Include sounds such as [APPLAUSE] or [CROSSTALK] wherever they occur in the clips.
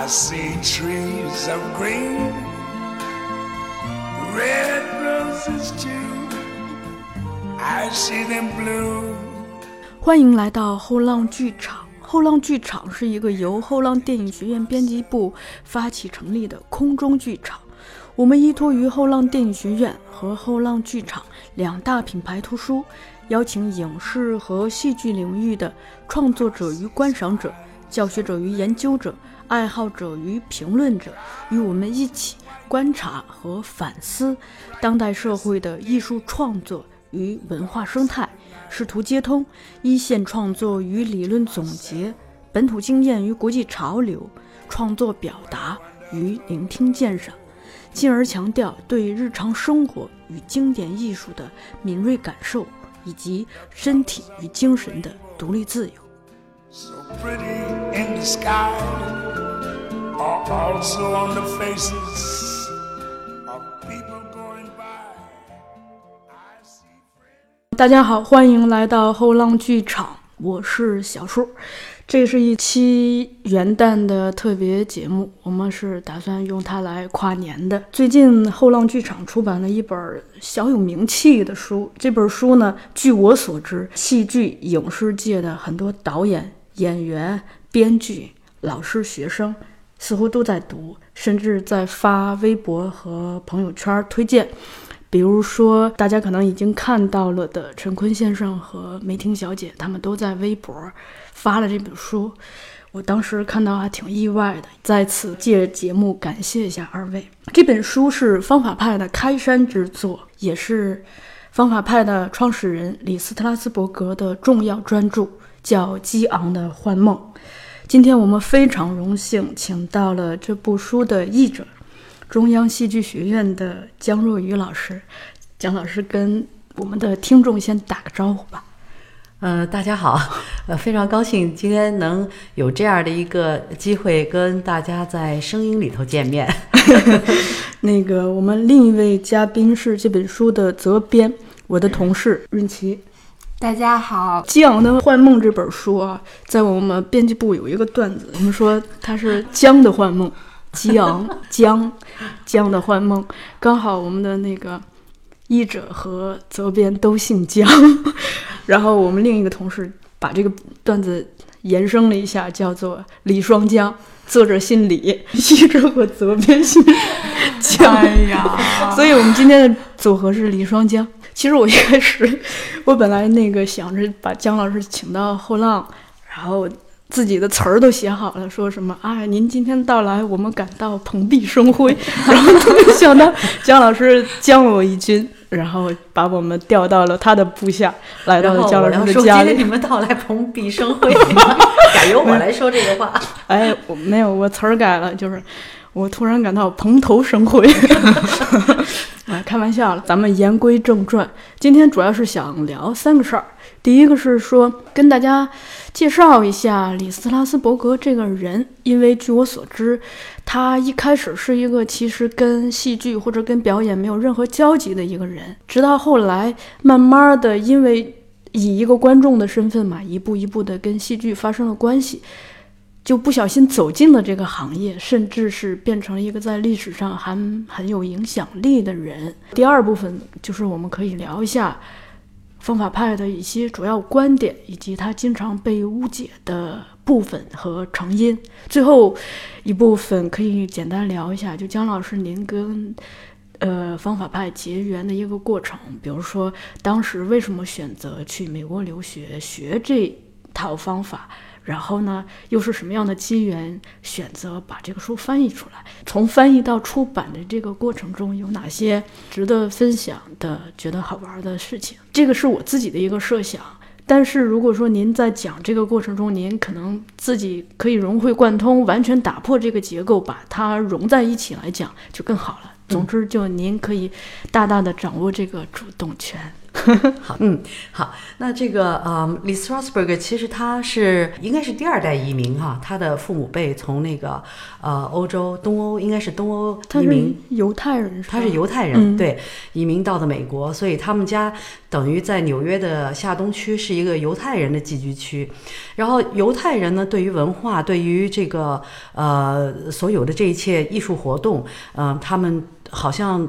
I see trees of green, red roses too. I see them blue. 欢迎来到后浪剧场。后浪剧场是一个由后浪电影学院编辑部发起成立的空中剧场。我们依托于后浪电影学院和后浪剧场两大品牌图书，邀请影视和戏剧领域的创作者与观赏者、教学者与研究者、爱好者与评论者，与我们一起观察和反思当代社会的艺术创作与文化生态。试图接通一线创作与理论总结、本土经验与国际潮流、创作表达与聆听鉴赏，进而强调对日常生活与经典艺术的敏锐感受，以及身体与精神的独立自由。So pretty in the sky are also on the faces of people going by i see friend 大家好，欢迎来到后浪剧场，我是小树。这是一期元旦的特别节目，我们是打算用它来跨年的。最近后浪剧场出版了一本小有名气的书，这本书呢，据我所知，戏剧影视界的很多导演、演员、编剧、老师、学生似乎都在读，甚至在发微博和朋友圈推荐。比如说，大家可能已经看到了的陈坤先生和梅婷小姐，他们都在微博发了这本书。我当时看到还挺意外的，在此借节目感谢一下二位。这本书是方法派的开山之作，也是方法派的创始人李斯特拉斯伯格的重要专著，叫《激昂的幻梦》。今天我们非常荣幸请到了这部书的译者。中央戏剧学院的姜若愚老师，姜老师跟我们的听众先打个招呼吧。呃，大家好，[LAUGHS] 呃，非常高兴今天能有这样的一个机会跟大家在声音里头见面。[LAUGHS] 那个，我们另一位嘉宾是这本书的责编，我的同事润琪。大家好，《激昂的幻梦》这本书啊，在我们编辑部有一个段子，我们说它是姜的幻梦。[LAUGHS] 激昂姜姜的幻梦，刚好我们的那个译者和责编都姓姜，[LAUGHS] 然后我们另一个同事把这个段子延伸了一下，叫做李双江，作者姓李，译者和责编姓姜。哎呀，[LAUGHS] 所以我们今天的组合是李双江。其实我一开始，我本来那个想着把姜老师请到后浪，然后。自己的词儿都写好了，说什么啊？您今天到来，我们感到蓬荜生辉。[LAUGHS] 然后没想到姜老师将我一军，然后把我们调到了他的部下，来到了姜老师的家里。今天你们到来蓬荜生辉，[LAUGHS] 改由我来说这个话。[LAUGHS] 哎，我没有，我词儿改了，就是我突然感到蓬头生辉。[LAUGHS] 啊，开玩笑了，咱们言归正传，今天主要是想聊三个事儿。第一个是说跟大家介绍一下李斯拉斯伯格这个人，因为据我所知，他一开始是一个其实跟戏剧或者跟表演没有任何交集的一个人，直到后来慢慢的因为以一个观众的身份嘛，一步一步的跟戏剧发生了关系。就不小心走进了这个行业，甚至是变成了一个在历史上还很有影响力的人。第二部分就是我们可以聊一下方法派的一些主要观点，以及他经常被误解的部分和成因。最后一部分可以简单聊一下，就姜老师您跟呃方法派结缘的一个过程，比如说当时为什么选择去美国留学学这套方法。然后呢，又是什么样的机缘选择把这个书翻译出来？从翻译到出版的这个过程中，有哪些值得分享的、觉得好玩的事情？这个是我自己的一个设想。但是如果说您在讲这个过程中，您可能自己可以融会贯通，完全打破这个结构，把它融在一起来讲，就更好了。总之，就您可以大大的掌握这个主动权。[LAUGHS] 好，嗯，好，那这个呃，李斯 r 斯 s b e r g 其实他是应该是第二代移民哈，他的父母辈从那个呃欧洲东欧，应该是东欧移民，犹太人，他是犹太人，对，移民到的美国，所以他们家等于在纽约的下东区是一个犹太人的寄居区，然后犹太人呢，对于文化，对于这个呃所有的这一切艺术活动，嗯，他们好像。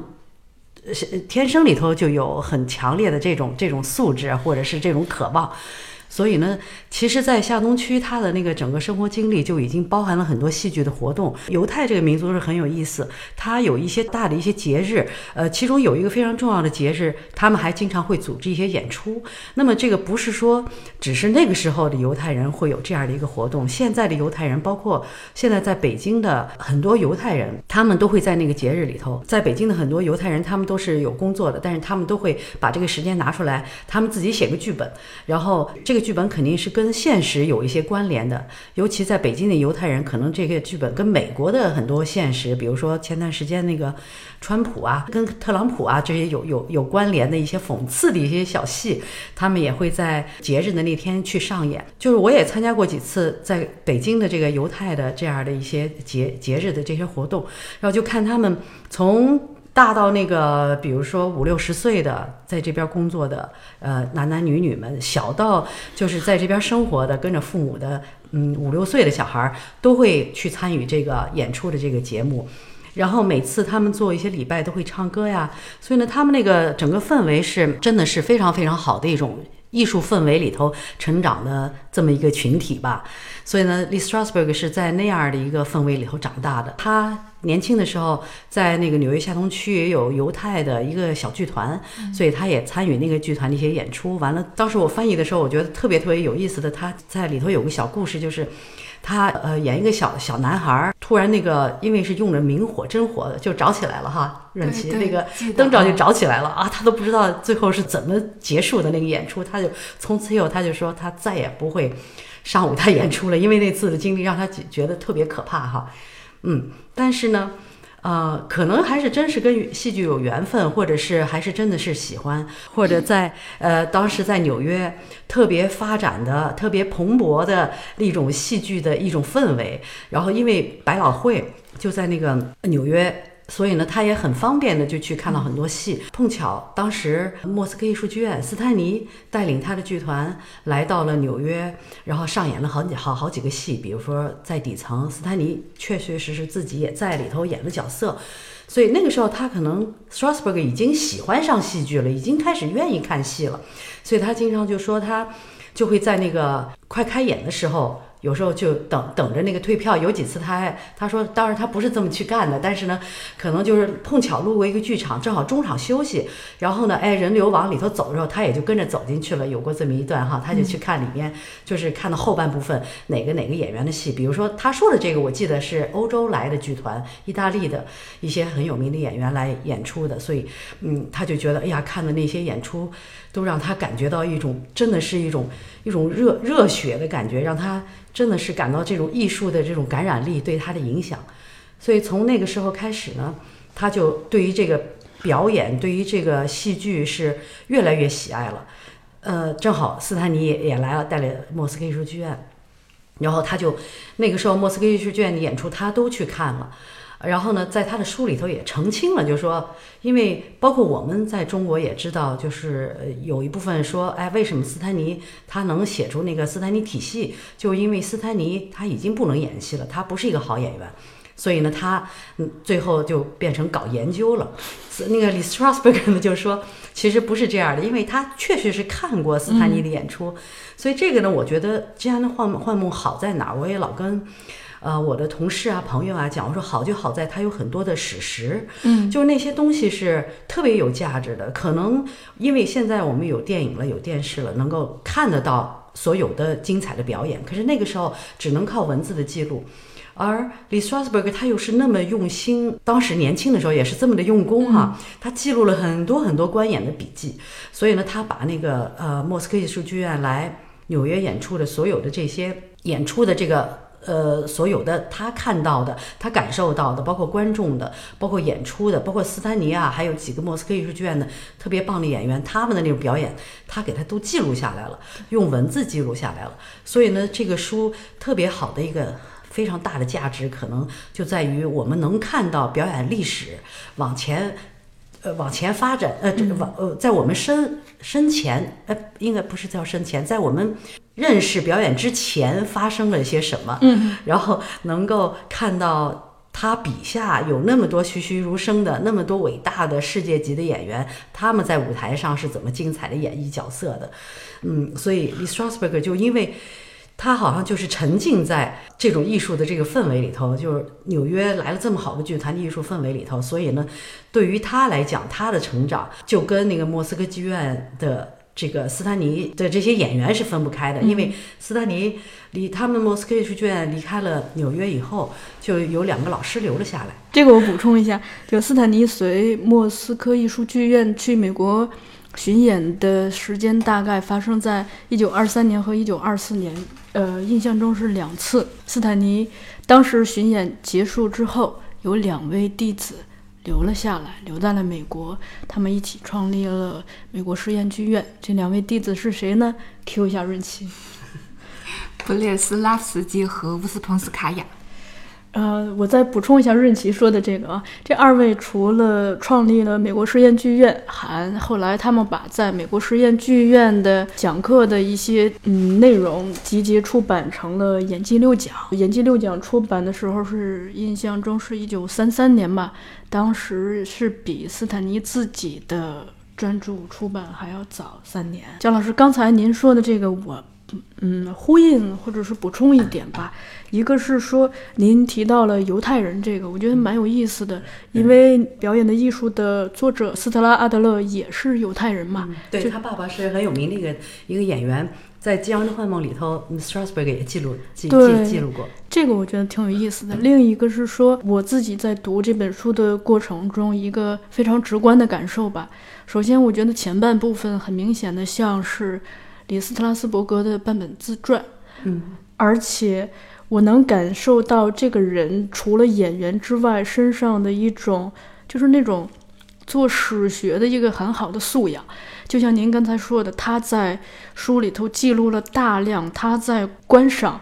天生里头就有很强烈的这种这种素质，或者是这种渴望。所以呢，其实，在下东区，他的那个整个生活经历就已经包含了很多戏剧的活动。犹太这个民族是很有意思，他有一些大的一些节日，呃，其中有一个非常重要的节日，他们还经常会组织一些演出。那么，这个不是说只是那个时候的犹太人会有这样的一个活动，现在的犹太人，包括现在在北京的很多犹太人，他们都会在那个节日里头。在北京的很多犹太人，他们都是有工作的，但是他们都会把这个时间拿出来，他们自己写个剧本，然后这个。剧本肯定是跟现实有一些关联的，尤其在北京的犹太人，可能这个剧本跟美国的很多现实，比如说前段时间那个川普啊，跟特朗普啊这些有有有关联的一些讽刺的一些小戏，他们也会在节日的那天去上演。就是我也参加过几次在北京的这个犹太的这样的一些节节日的这些活动，然后就看他们从。大到那个，比如说五六十岁的在这边工作的，呃，男男女女们；小到就是在这边生活的，跟着父母的，嗯，五六岁的小孩儿，都会去参与这个演出的这个节目。然后每次他们做一些礼拜都会唱歌呀，所以呢，他们那个整个氛围是真的是非常非常好的一种艺术氛围里头成长的这么一个群体吧。所以呢，李斯 r 斯 s b e r g 是在那样的一个氛围里头长大的。他。年轻的时候，在那个纽约下东区也有犹太的一个小剧团，所以他也参与那个剧团的一些演出。完了，当时我翻译的时候，我觉得特别特别有意思的，他在里头有个小故事，就是他呃演一个小小男孩，突然那个因为是用着明火真火就着起来了哈，润琪那个灯罩就着起来了啊，他都不知道最后是怎么结束的那个演出，他就从此以后他就说他再也不会上舞台演出了，因为那次的经历让他觉得特别可怕哈。嗯，但是呢，呃，可能还是真是跟戏剧有缘分，或者是还是真的是喜欢，或者在呃当时在纽约特别发展的、特别蓬勃的一种戏剧的一种氛围，然后因为百老汇就在那个纽约。所以呢，他也很方便的就去看了很多戏。碰巧当时莫斯科艺术剧院斯坦尼带领他的剧团来到了纽约，然后上演了好几好好几个戏。比如说在底层，斯坦尼确确实实自己也在里头演了角色。所以那个时候他可能 Strasberg 已经喜欢上戏剧了，已经开始愿意看戏了。所以他经常就说他就会在那个快开演的时候。有时候就等等着那个退票，有几次他还他说，当然他不是这么去干的，但是呢，可能就是碰巧路过一个剧场，正好中场休息，然后呢，哎，人流往里头走的时候，他也就跟着走进去了。有过这么一段哈，他就去看里面，就是看到后半部分哪个哪个演员的戏，比如说他说的这个，我记得是欧洲来的剧团，意大利的一些很有名的演员来演出的，所以嗯，他就觉得哎呀，看的那些演出都让他感觉到一种真的是一种一种热热血的感觉，让他。真的是感到这种艺术的这种感染力对他的影响，所以从那个时候开始呢，他就对于这个表演，对于这个戏剧是越来越喜爱了。呃，正好斯坦尼也也来了，带了莫斯科艺术剧院，然后他就那个时候莫斯科艺术剧院的演出他都去看了。然后呢，在他的书里头也澄清了，就是说，因为包括我们在中国也知道，就是有一部分说，哎，为什么斯坦尼他能写出那个斯坦尼体系，就因为斯坦尼他已经不能演戏了，他不是一个好演员，所以呢，他嗯最后就变成搞研究了。那个李斯特拉斯伯格呢就说，其实不是这样的，因为他确实是看过斯坦尼的演出，所以这个呢，我觉得这样的幻幻梦好在哪儿？我也老跟。呃，我的同事啊、朋友啊讲，我说好就好在它有很多的史实，嗯，就是那些东西是特别有价值的。可能因为现在我们有电影了、有电视了，能够看得到所有的精彩的表演，可是那个时候只能靠文字的记录。而李斯特拉斯伯格他又是那么用心，当时年轻的时候也是这么的用功哈，他记录了很多很多观演的笔记，所以呢，他把那个呃莫斯科艺术剧院来纽约演出的所有的这些演出的这个。呃，所有的他看到的、他感受到的，包括观众的、包括演出的、包括斯坦尼啊，还有几个莫斯科艺术剧院的特别棒的演员，他们的那种表演，他给他都记录下来了，用文字记录下来了。所以呢，这个书特别好的一个非常大的价值，可能就在于我们能看到表演历史往前。呃，往前发展，呃，这个往呃，在我们身身前，呃，应该不是叫生前，在我们认识表演之前发生了些什么，嗯，然后能够看到他笔下有那么多栩栩如生的、那么多伟大的世界级的演员，他们在舞台上是怎么精彩的演绎角色的，嗯，所以 Lee Strasberg 就因为。他好像就是沉浸在这种艺术的这个氛围里头，就是纽约来了这么好的剧团的艺术氛围里头，所以呢，对于他来讲，他的成长就跟那个莫斯科剧院的这个斯坦尼的这些演员是分不开的，因为斯坦尼离他们莫斯科艺术剧院离开了纽约以后，就有两个老师留了下来。这个我补充一下，就斯坦尼随莫斯科艺术剧院去美国。巡演的时间大概发生在一九二三年和一九二四年，呃，印象中是两次。斯坦尼当时巡演结束之后，有两位弟子留了下来，留在了美国，他们一起创立了美国实验剧院。这两位弟子是谁呢？Q 一下润奇，布列斯拉夫斯基和乌斯彭斯卡娅。呃，我再补充一下润琪说的这个啊，这二位除了创立了美国实验剧院，还后来他们把在美国实验剧院的讲课的一些嗯内容集结出版成了演技六讲。演技六讲出版的时候是印象中是一九三三年吧，当时是比斯坦尼自己的专著出版还要早三年。姜老师，刚才您说的这个我。嗯，呼应或者是补充一点吧。一个是说，您提到了犹太人这个，我觉得蛮有意思的，因为表演的艺术的作者斯特拉阿德勒也是犹太人嘛。对他爸爸是很有名的一个一个演员，在《吉阳的幻梦》里头，Strasberg 也记录记记记录过。这个我觉得挺有意思的。另一个是说，我自己在读这本书的过程中，一个非常直观的感受吧。首先，我觉得前半部分很明显的像是。李斯特拉斯伯格的半本自传，嗯，而且我能感受到这个人除了演员之外，身上的一种就是那种做史学的一个很好的素养。就像您刚才说的，他在书里头记录了大量他在观赏。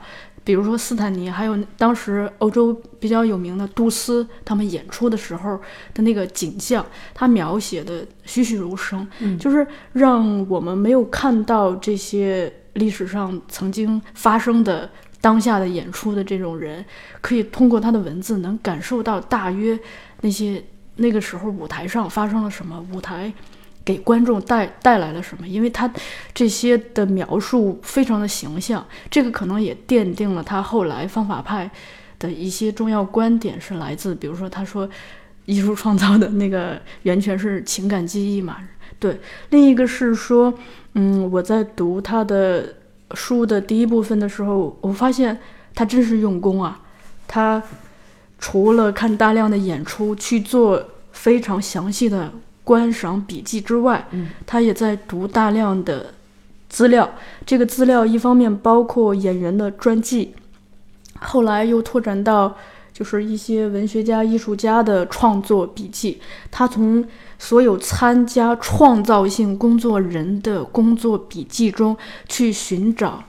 比如说斯坦尼，还有当时欧洲比较有名的杜斯，他们演出的时候的那个景象，他描写的栩栩如生，就是让我们没有看到这些历史上曾经发生的当下的演出的这种人，可以通过他的文字能感受到大约那些那个时候舞台上发生了什么，舞台。给观众带带来了什么？因为他这些的描述非常的形象，这个可能也奠定了他后来方法派的一些重要观点是来自，比如说他说艺术创造的那个源泉是情感记忆嘛。对，另一个是说，嗯，我在读他的书的第一部分的时候，我发现他真是用功啊。他除了看大量的演出去做非常详细的。观赏笔记之外，他也在读大量的资料。这个资料一方面包括演员的传记，后来又拓展到就是一些文学家、艺术家的创作笔记。他从所有参加创造性工作人的工作笔记中去寻找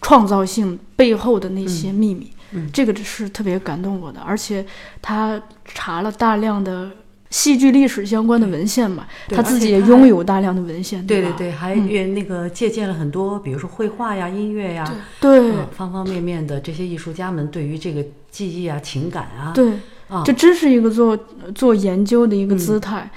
创造性背后的那些秘密。这个是特别感动我的，而且他查了大量的。戏剧历史相关的文献嘛，他自己也拥有大量的文献，对对对，还也那个借鉴了很多，比如说绘画呀、音乐呀，对。方方面面的这些艺术家们对于这个记忆啊、情感啊，对。啊，这真是一个做做研究的一个姿态。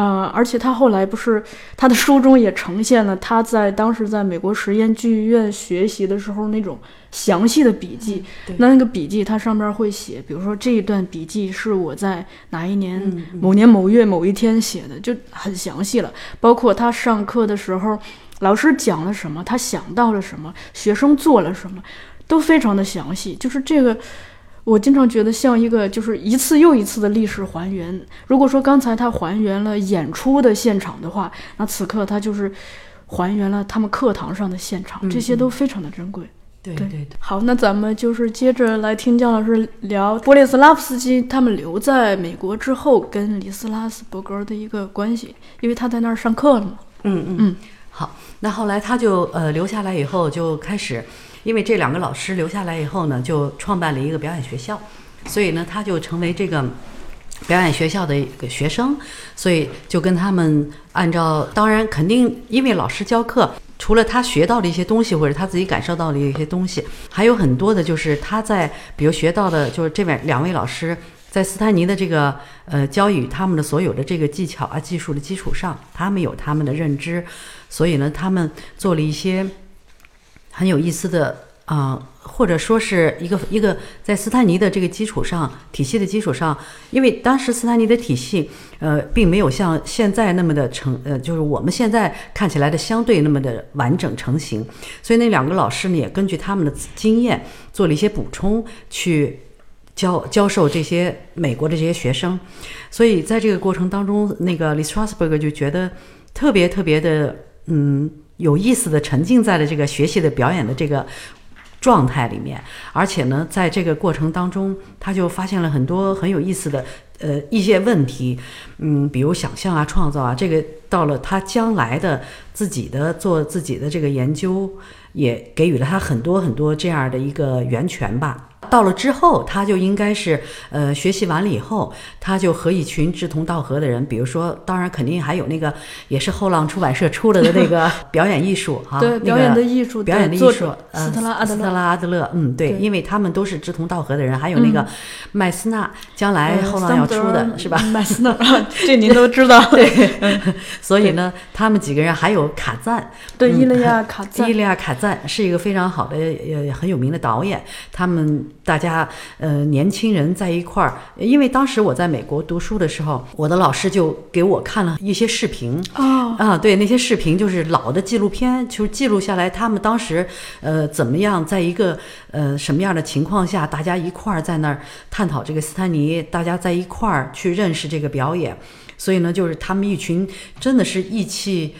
啊，而且他后来不是他的书中也呈现了他在当时在美国实验剧院学习的时候那种详细的笔记。那那个笔记，它上面会写，比如说这一段笔记是我在哪一年某年某月某一天写的，就很详细了。包括他上课的时候，老师讲了什么，他想到了什么，学生做了什么，都非常的详细。就是这个。我经常觉得像一个就是一次又一次的历史还原。如果说刚才他还原了演出的现场的话，那此刻他就是还原了他们课堂上的现场，这些都非常的珍贵。对对对对。好，那咱们就是接着来听姜老师聊波列斯拉夫斯基他们留在美国之后跟李斯拉斯伯格的一个关系，因为他在那儿上课了嘛。嗯嗯嗯，好，那后来他就呃留下来以后就开始，因为这两个老师留下来以后呢，就创办了一个表演学校，所以呢，他就成为这个表演学校的一个学生，所以就跟他们按照，当然肯定因为老师教课。除了他学到的一些东西，或者他自己感受到的一些东西，还有很多的，就是他在比如学到的，就是这位两位老师在斯坦尼的这个呃教予他们的所有的这个技巧啊、技术的基础上，他们有他们的认知，所以呢，他们做了一些很有意思的啊、或者说是一个一个在斯坦尼的这个基础上体系的基础上，因为当时斯坦尼的体系呃并没有像现在那么的成呃，就是我们现在看起来的相对那么的完整成型，所以那两个老师呢也根据他们的经验做了一些补充去。教教授这些美国的这些学生，所以在这个过程当中，那个 Lee Strasberg 就觉得特别特别的嗯有意思的沉浸在了这个学习的表演的这个状态里面，而且呢，在这个过程当中，他就发现了很多很有意思的呃一些问题，嗯，比如想象啊、创造啊，这个到了他将来的自己的做自己的这个研究，也给予了他很多很多这样的一个源泉吧。到了之后，他就应该是呃学习完了以后，他就和一群志同道合的人，比如说，当然肯定还有那个也是后浪出版社出来的那个 [LAUGHS] 表演艺术啊，对，那表演的艺术表演的艺术，呃斯特拉阿德勒。斯特拉阿德勒，嗯，对，对因为他们都是志同道合的人，还有那个麦斯纳，将来呃后浪要出的是吧？麦斯纳，[LAUGHS] 这您都知道。对 [LAUGHS] 所以呢，他们几个人还有卡赞，对，嗯伊利亚卡赞伊，利亚卡赞是一个非常好的呃很有名的导演，他们大家呃年轻人在一块儿，因为当时我在美国读书的时候，我的老师就给我看了一些视频。哦，啊，对，那些视频就是老的纪录片，就是记录下来他们当时呃怎么样，在一个呃什么样的情况下，大家一块儿在那儿探讨这个斯坦尼，大家在一块儿去认识这个表演，所以呢，就是他们一群真的是意气。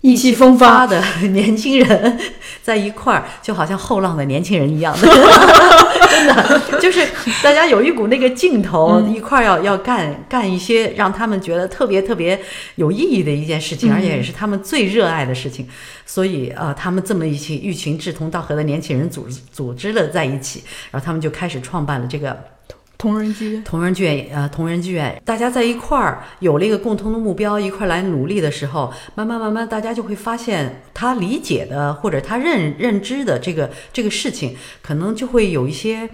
意气风发。的 [LAUGHS] 年轻人在一块儿，就好像后浪的年轻人一样。[LAUGHS] 的，真的就是大家有一股那个劲头，一块儿要要干干一些让他们觉得特别特别有意义的一件事情，而且也是他们最热爱的事情。所以呃，他们这么一群一群志同道合的年轻人组组织了在一起，然后他们就开始创办了这个同人剧。同人剧院，呃，同人剧院，大家在一块儿有了一个共同的目标，一块儿来努力的时候，慢慢慢慢，大家就会发现，他理解的或者他认认知的这个这个事情，可能就会有一些。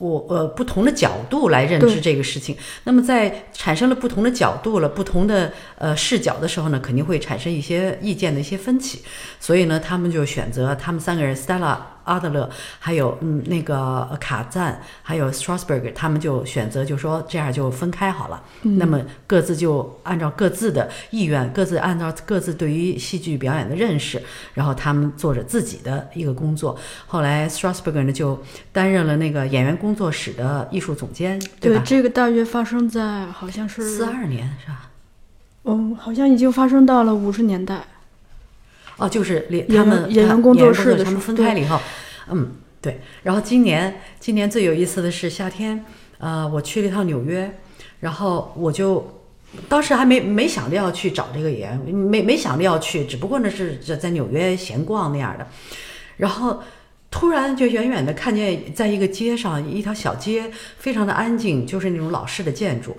我呃不同的角度来认知这个事情，那么在产生了不同的角度了、不同的呃视角的时候呢，肯定会产生一些意见的一些分歧。所以呢，他们就选择他们三个人，Stella、阿德勒，还有嗯那个卡赞，还有 Strasberg，他们就选择就说这样就分开好了。那么各自就按照各自的意愿，各自按照各自对于戏剧表演的认识，然后他们做着自己的一个工作。后来 Strasberg 呢就担任了那个演员工作室的艺术总监，对吧？这个大约发生在好像是四二年是吧？嗯，好像已经发生到了五十年代。哦，就是连他们员演员他工作室的他们分开了以后，嗯，对。然后今年今年最有意思的是夏天，呃，我去了一趟纽约，然后我就当时还没没想着要去找这个演员，没没想着要去，只不过呢是在在纽约闲逛那样的，然后。突然就远远的看见，在一个街上，一条小街，非常的安静，就是那种老式的建筑，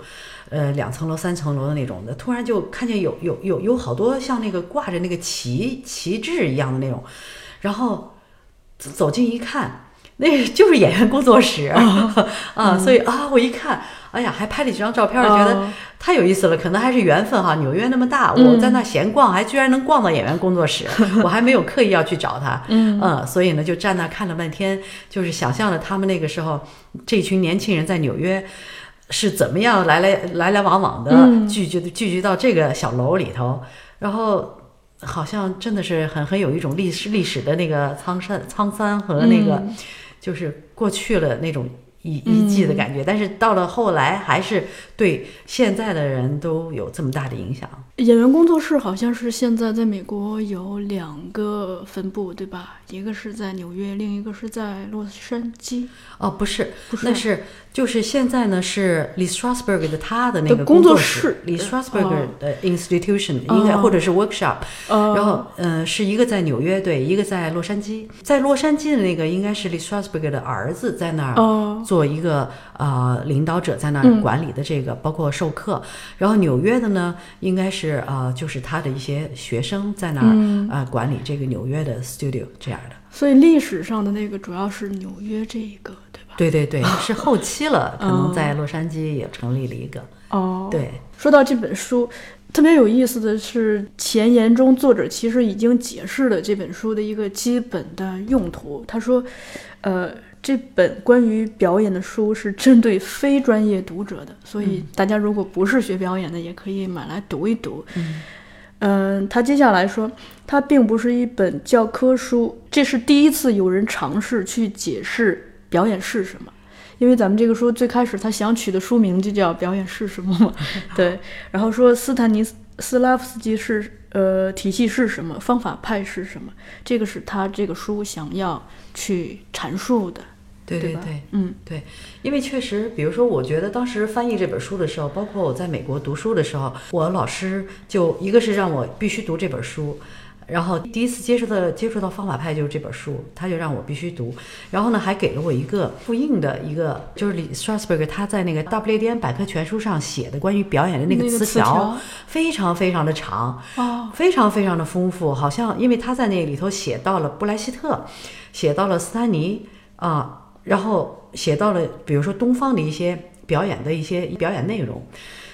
呃，两层楼、三层楼的那种的。突然就看见有有有有好多像那个挂着那个旗旗帜一样的那种，然后走近一看，那就是演员工作室 [LAUGHS] 啊，所以啊，我一看，哎呀，还拍了几张照片，觉得太有意思了，可能还是缘分哈。纽约那么大，嗯我在那闲逛，还居然能逛到演员工作室，[LAUGHS] 我还没有刻意要去找他，嗯所以呢，就站那看了半天，就是想象了他们那个时候这群年轻人在纽约。是怎么样来来来来往往的嗯聚聚聚集到这个小楼里头，然后好像真的是很很有一种历史历史的那个沧桑沧桑和那个嗯就是过去了那种一一季的感觉，但是到了后来还是对现在的人都有这么大的影响。演员工作室好像是现在在美国有两个分部，对吧？一个是在纽约，另一个是在洛杉矶。哦，不是，不是那是就是现在呢是 Lee Strasberg 的他的那个工作作室，Lee 哦 Strasberg 的 institution 应该或者是 workshop，呃，然后呃是一个在纽约对，一个在洛杉矶，在洛杉矶的那个应该是 Lee Strasberg 的儿子在那儿哦。做一个呃领导者在那嗯。儿管理的这个，包括授课。然后纽约的呢，应该是呃就是他的一些学生在那儿、嗯。呃管理这个纽约的 studio 这样的。所以历史上的那个主要是纽约这一个，对吧？对对对，[LAUGHS] 是后期了，[LAUGHS] 可能哦在洛杉矶也成立了一个。哦，。对，说到这本书，特别有意思的是，前言中作者其实已经解释了这本书的一个基本的用途。他说，呃，这本关于表演的书是针对非专业读者的，所以大家如果不是学表演的，也可以买来读一读。嗯，他接下来说，它并不是一本教科书，这是第一次有人尝试去解释表演是什么。因为咱们这个书最开始他想取的书名就叫《表演是什么》嘛，[LAUGHS] 对。然后说斯坦尼斯拉夫斯基是呃体系是什么，方法派是什么，这个是他这个书想要去阐述的，对对对。嗯对，因为确实，比如说，我觉得当时翻译这本书的时候，包括我在美国读书的时候，我老师就一个是让我必须读这本书，然后第一次接触的接触到方法派就是这本书，他就让我必须读，然后呢还给了我一个复印的一个，就是李 Strasberg 他在那个大不列颠百科全书上写的关于表演的那个那个词条，词条非常非常的长，哦，非常非常的丰富，好像因为他在那里头写到了布莱希特，写到了斯坦尼啊，然后写到了比如说东方的一些表演的一些表演内容，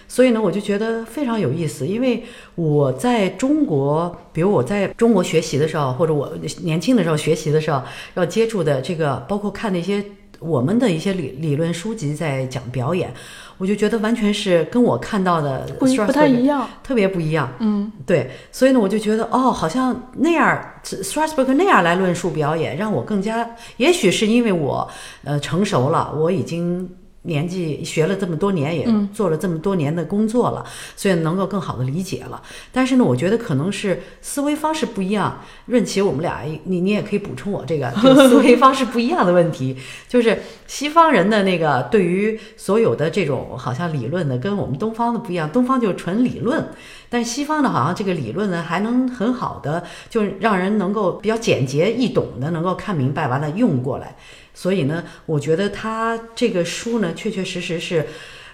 所以呢，我就觉得非常有意思，因为我在中国，比如我在中国学习的时候，或者我年轻的时候学习的时候，要接触的这个，包括看那些我们的一些理理论书籍在讲表演，我就觉得完全是跟我看到的 [LAUGHS] 不一不太一样，特别不一样。嗯，对，所以呢，我就觉得哦，好像那样 Strasberg 那样来论述表演，让我更加，也许是因为我呃成熟了，我已经年纪学了这么多年，也做了这么多年的工作了，所以能够更好的理解了。但是呢，我觉得可能是思维方式不一样。润琪，我们俩你你也可以补充我这个这个 [LAUGHS] 思维方式不一样的问题，就是西方人的那个对于所有的这种好像理论的跟我们东方的不一样，东方就纯理论。但是西方的好像这个理论呢，还能很好的，就让人能够比较简洁易懂的，能够看明白，完了用过来。所以呢，我觉得他这个书呢，确确实实是，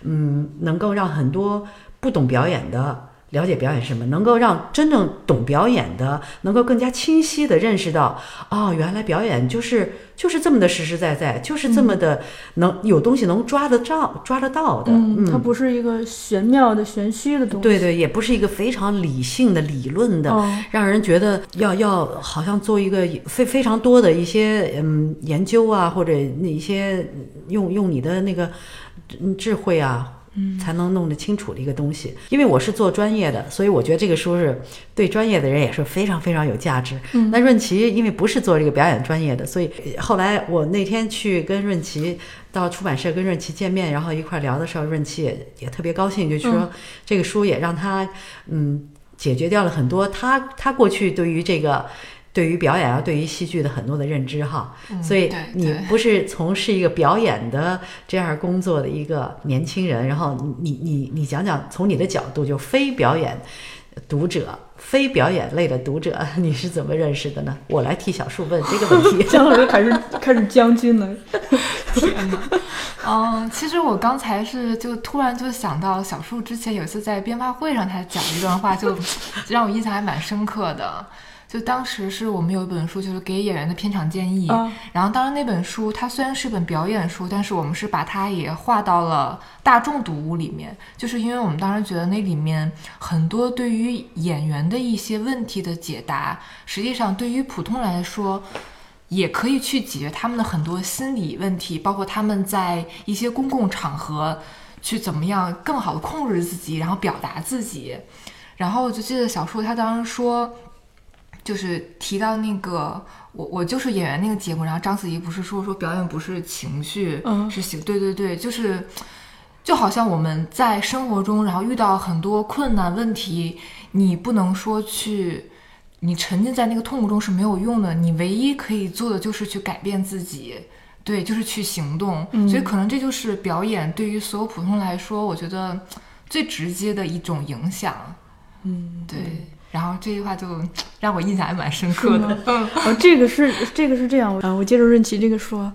嗯，能够让很多不懂表演的了解表演是什么，能够让真正懂表演的能够更加清晰的认识到，哦，原来表演就是就是这么的实实在在，就是这么的能有东西能抓得着、抓得到的。嗯，它不是一个玄妙的、玄虚的东西，对对，也不是一个非常理性的理论的，哦让人觉得要要好像做一个非非常多的一些嗯研究啊，或者那一些用用你的那个嗯智慧啊。才能弄得清楚的一个东西，因为我是做专业的，所以我觉得这个书是对专业的人也是非常非常有价值。嗯那润琪因为不是做这个表演专业的，所以呃后来我那天去跟润琪到出版社跟润琪见面，然后一块儿聊的时候，润琪也也特别高兴，就说、嗯这个书也让他嗯解决掉了很多他他过去对于这个。对于表演啊，对于戏剧的很多的认知哈，所以你不是从事一个表演的这样工作的一个年轻人，然后你你你你讲讲从你的角度，就非表演读者、非表演类的读者，你是怎么认识的呢？[LAUGHS] 我来替小树问这个问题。姜老师开始开始将军了，[LAUGHS] 天呐，嗯，[LAUGHS] 其实我刚才是就突然就想到小树之前有一次在编发会上，他讲一段话，就就让我印象还蛮深刻的。就当时是我们有一本书，就是给演员的片场建议。啊然后当时那本书它虽然是本表演书，但是我们是把它也划到了大众读物里面，就是因为我们当时觉得那里面很多对于演员的一些问题的解答，实际上对于普通人来说。也可以去解决他们的很多心理问题，包括他们在一些公共场合去怎么样更好的控制自己，然后表达自己。然后我就记得小树他当时说，就是提到那个我我就是演员那个节目，然后章子怡不是说说表演不是情绪，嗯是行，对对对，就是就好像我们在生活中，然后遇到很多困难问题，你不能说去。你沉浸在那个痛苦中是没有用的，你唯一可以做的就是去改变自己，对，就是去行动。嗯所以可能这就是表演对于所有普通人来说，我觉得最直接的一种影响。嗯，对，然后这句话就让我印象还蛮深刻的。嗯，哦，这个是这个是这样啊，我接着润琪这个说，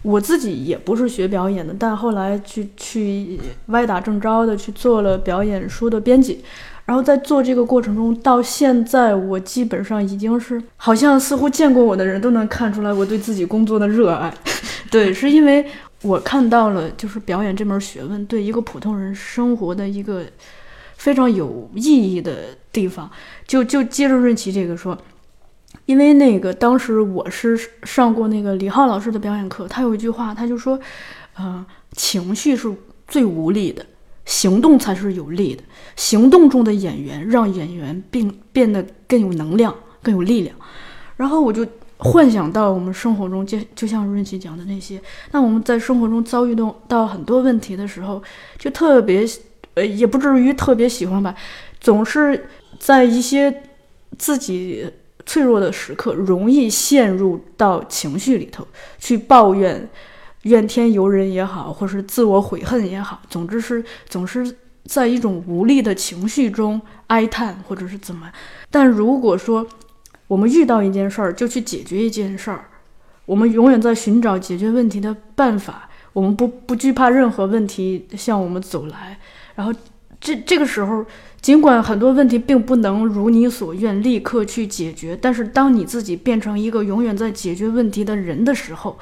我自己也不是学表演的，但后来去去歪打正着的去做了表演书的编辑，然后在做这个过程中，到现在我基本上已经是好像似乎见过我的人都能看出来我对自己工作的热爱，[LAUGHS] 对，是因为我看到了就是表演这门学问对一个普通人生活的一个非常有意义的地方，就就接着润琪这个说。因为那个当时我是上过那个李浩老师的表演课，他有一句话，他就说，呃，情绪是最无力的，行动才是有力的。行动中的演员让演员变变得更有能量、更有力量。然后我就幻想到我们生活中，就就像润琪讲的那些，那我们在生活中遭遇到到很多问题的时候，就特别，呃，也不至于特别喜欢吧，总是在一些自己。脆弱的时刻，容易陷入到情绪里头去抱怨、怨天尤人也好，或是自我悔恨也好，总之是总是在一种无力的情绪中哀叹，或者是怎么。但如果说我们遇到一件事儿，就去解决一件事儿，我们永远在寻找解决问题的办法，我们不不惧怕任何问题向我们走来，然后这这个时候。尽管很多问题并不能如你所愿立刻去解决，但是当你自己变成一个永远在解决问题的人的时候，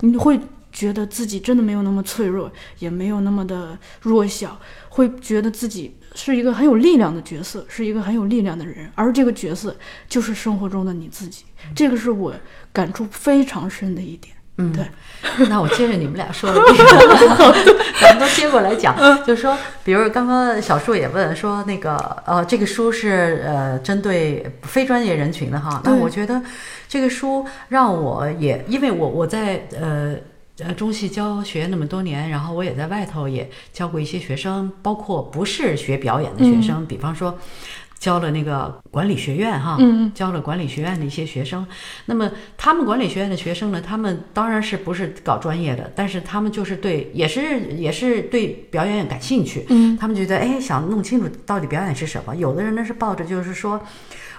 你会觉得自己真的没有那么脆弱，也没有那么的弱小，会觉得自己是一个很有力量的角色，是一个很有力量的人，而这个角色就是生活中的你自己。这个是我感触非常深的一点。嗯，对。[LAUGHS] 那我接着你们俩说的这个，[LAUGHS] 咱们都接过来讲，就是说，比如刚刚小树也问说，那个呃，这个书是呃针对非专业人群的哈。那我觉得这个书让我也，因为我我在呃。呃，中戏教学那么多年，然后我也在外头也教过一些学生，包括不是学表演的学生，比方说教了那个管理学院哈，嗯教了管理学院的一些学生。那么他们管理学院的学生呢，他们当然是不是搞专业的，但是他们就是对，也是也是对表演感兴趣。嗯他们觉得哎，想弄清楚到底表演是什么。有的人呢是抱着就是说。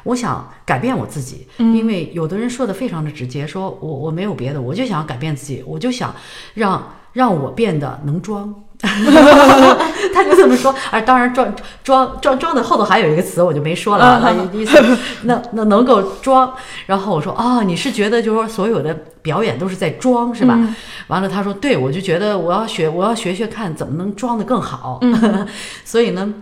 我想改变我自己，因为有的人说的非常的直接，说我我没有别的，我就想改变自己，我就想让让我变得能装。[LAUGHS] 他就这么说，而当然装装装装的后头还有一个词，我就没说了啊，意思 [LAUGHS] 那那能够装。然后我说哦，你是觉得就是说所有的表演都是在装是吧？完了他说对，我就觉得我要学我要学学看怎么能装的更好。[LAUGHS] 所以呢。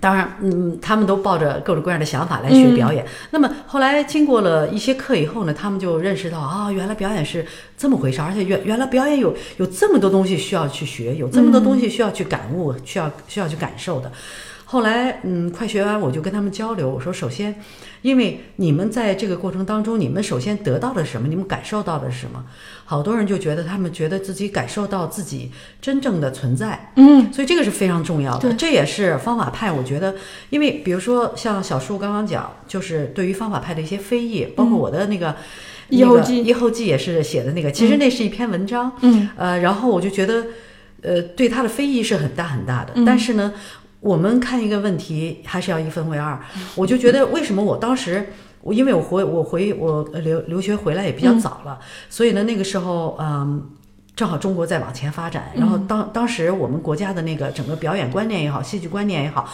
当然，嗯，他们都抱着各种各样的想法来学表演。那么后来经过了一些课以后呢，他们就认识到啊、原来表演是这么回事，而且原原来表演有有这么多东西需要去学，有这么多东西需要去感悟，需要需要去感受的。后来，嗯，快学完我就跟他们交流，我说，首先，因为你们在这个过程当中，你们首先得到了什么？你们感受到的是什么？好多人就觉得他们觉得自己感受到自己真正的存在，嗯所以这个是非常重要的。对这也是方法派，我觉得，因为比如说像小树刚刚讲，就是对于方法派的一些非议，包括我的那个。那个一后记一后记也是写的那个，其实那是一篇文章，嗯呃，然后我就觉得，呃，对他的非议是很大很大的。嗯但是呢，我们看一个问题还是要一分为二。我就觉得为什么我当时，我因为我回我回我留留学回来也比较早了，所以呢那个时候，嗯。正好中国在往前发展，然后当当时我们国家的那个整个表演观念也好，戏剧观念也好，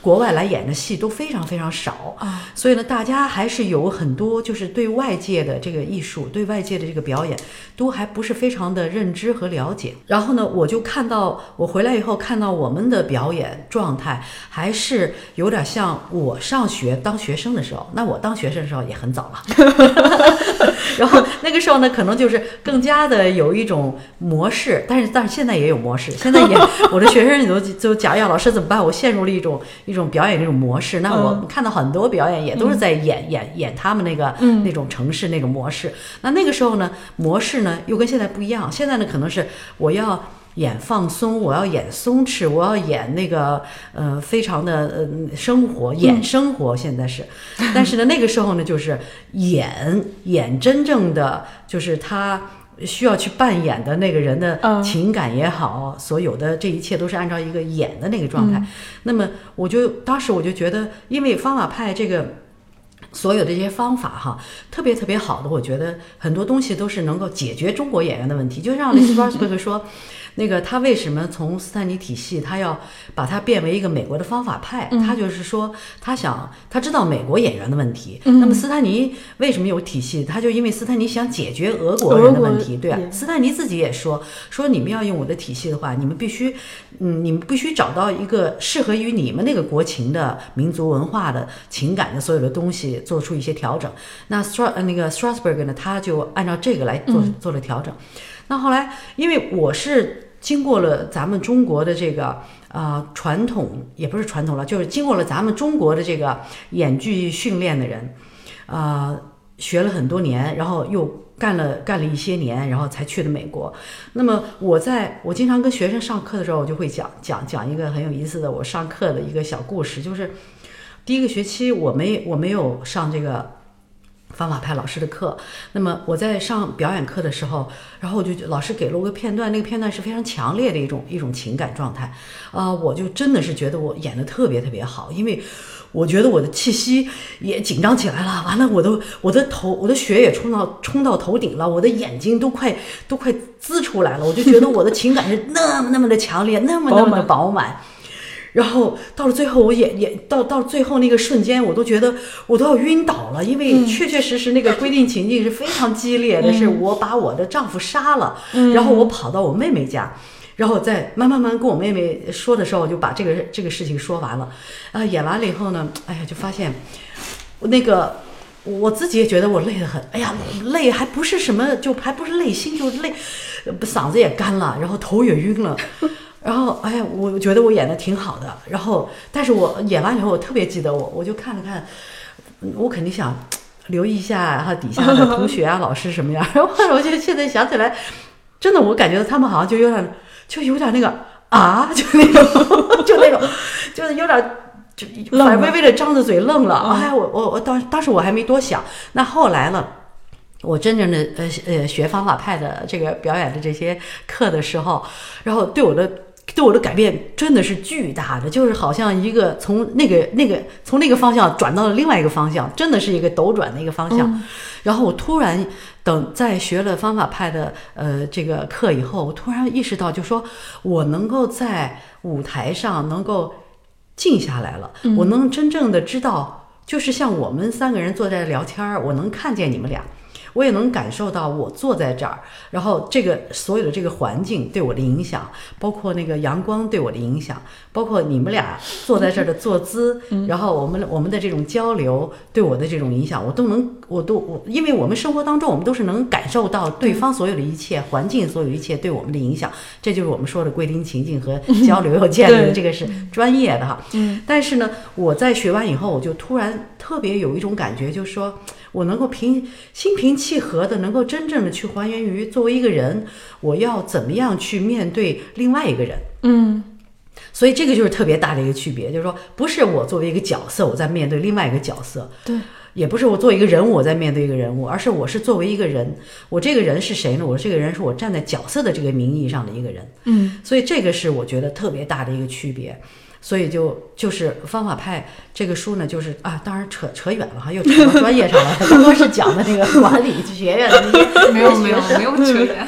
国外来演的戏都非常非常少啊，所以呢，大家还是有很多就是对外界的这个艺术，对外界的这个表演，都还不是非常的认知和了解。然后呢，我就看到我回来以后看到我们的表演状态，还是有点像我上学当学生的时候。那我当学生的时候也很早了，[LAUGHS] 然后那个个时候呢，可能就是更加的有一种模式，但是但是现在也有模式，现在也 [LAUGHS] 我的学生也都都讲呀，老师怎么办？我陷入了一种一种表演这种模式。那我们看到很多表演也都是在演演演他们那个那种城市那种模式。那那个时候呢，模式呢又跟现在不一样。现在呢，可能是我要。演放松，我要演松弛，我要演那个呃，非常的呃生活，演生活。现在是，但是呢，那个时候呢，就是演演真正的，就是他需要去扮演的那个人的情感也好，所有的这一切都是按照一个演的那个状态。那么，我就当时我就觉得，因为方法派这个所有的这些方法哈，特别特别好的，我觉得很多东西都是能够解决中国演员的问题。就像雷斯巴斯伯格说。那个他为什么从斯坦尼体系，他要把它变为一个美国的方法派？他就是说，他想他知道美国演员的问题。那么斯坦尼为什么有体系？他就因为斯坦尼想解决俄国人的问题，对啊。斯坦尼自己也说，说你们要用我的体系的话，你们必须，嗯，你们必须找到一个适合于你们那个国情的民族文化的情感的所有的东西，做出一些调整。那 Str 那个 Strasberg 呢，他就按照这个来做做了调整。那后来，因为我是经过了咱们中国的这个呃传统，也不是传统了，就是经过了咱们中国的这个演剧训练的人，呃，学了很多年，然后又干了干了一些年，然后才去的美国。那么我在我经常跟学生上课的时候，我就会讲讲讲一个很有意思的我上课的一个小故事，就是第一个学期我没我没有上这个。方法派老师的课，那么我在上表演课的时候，然后我就老师给了我个片段，那个片段是非常强烈的一种一种情感状态，啊，我就真的是觉得我演的特别特别好，因为我觉得我的气息也紧张起来了，完了我的我的头我的血也冲到冲到头顶了，我的眼睛都快都快滋出来了，我就觉得我的情感是那么那么的强烈，那么那么的饱满。然后到了最后，我也也到到最后那个瞬间，我都觉得我都要晕倒了，因为确确实实那个规定情境是非常激烈的，是我把我的丈夫杀了，然后我跑到我妹妹家，然后再慢慢慢跟我妹妹说的时候，就把这个这个事情说完了。啊，演完了以后呢，哎呀，就发现那个我自己也觉得我累得很，哎呀，累还不是什么，就还不是累心，就累，嗓子也干了，然后头也晕了。然后，哎呀，我觉得我演的挺好的。然后，但是我演完以后，我特别记得我，我就看了看，我肯定想留意一下哈底下的同学啊、老师什么样。然后，我就现在想起来，[LAUGHS] 真的，我感觉他们好像就有点，就有点那个啊，就那种，就那种，就是有点就反微微的张着嘴愣了。哎，我我我当当时我还没多想。那后来了？我真正的呃呃学方法派的这个表演的这些课的时候，然后对我的。对我的改变真的是巨大的，就是好像一个从那个那个从那个方向转到了另外一个方向，真的是一个斗转的一个方向。然后我突然等在学了方法派的呃这个课以后，我突然意识到，就说我能够在舞台上能够静下来了，我能真正的知道，就是像我们三个人坐在聊天儿，我能看见你们俩。我也能感受到，我坐在这儿，然后这个所有的这个环境对我的影响，包括那个阳光对我的影响，包括你们俩坐在这儿的坐姿，然后我们我们的这种交流对我的这种影响，我都能，我都我，因为我们生活当中我们都是能感受到对方所有的一切，环境所有一切对我们的影响，这就是我们说的归零情境和交流要建立的，这个是专业的哈。嗯。但是呢，我在学完以后，我就突然特别有一种感觉，就是说。我能够平心平气和的，能够真正的去还原于作为一个人，我要怎么样去面对另外一个人？嗯，所以这个就是特别大的一个区别，就是说，不是我作为一个角色我在面对另外一个角色，对，也不是我作为一个人物我在面对一个人物，而是我是作为一个人，我这个人是谁呢？我这个人是我站在角色的这个名义上的一个人，嗯，所以这个是我觉得特别大的一个区别。所以就就是方法派这个书呢，就是啊，当然扯扯远了哈，又扯到专业上了。刚刚是讲的那个管理学院的那些，[LAUGHS] 没有没有没有扯远。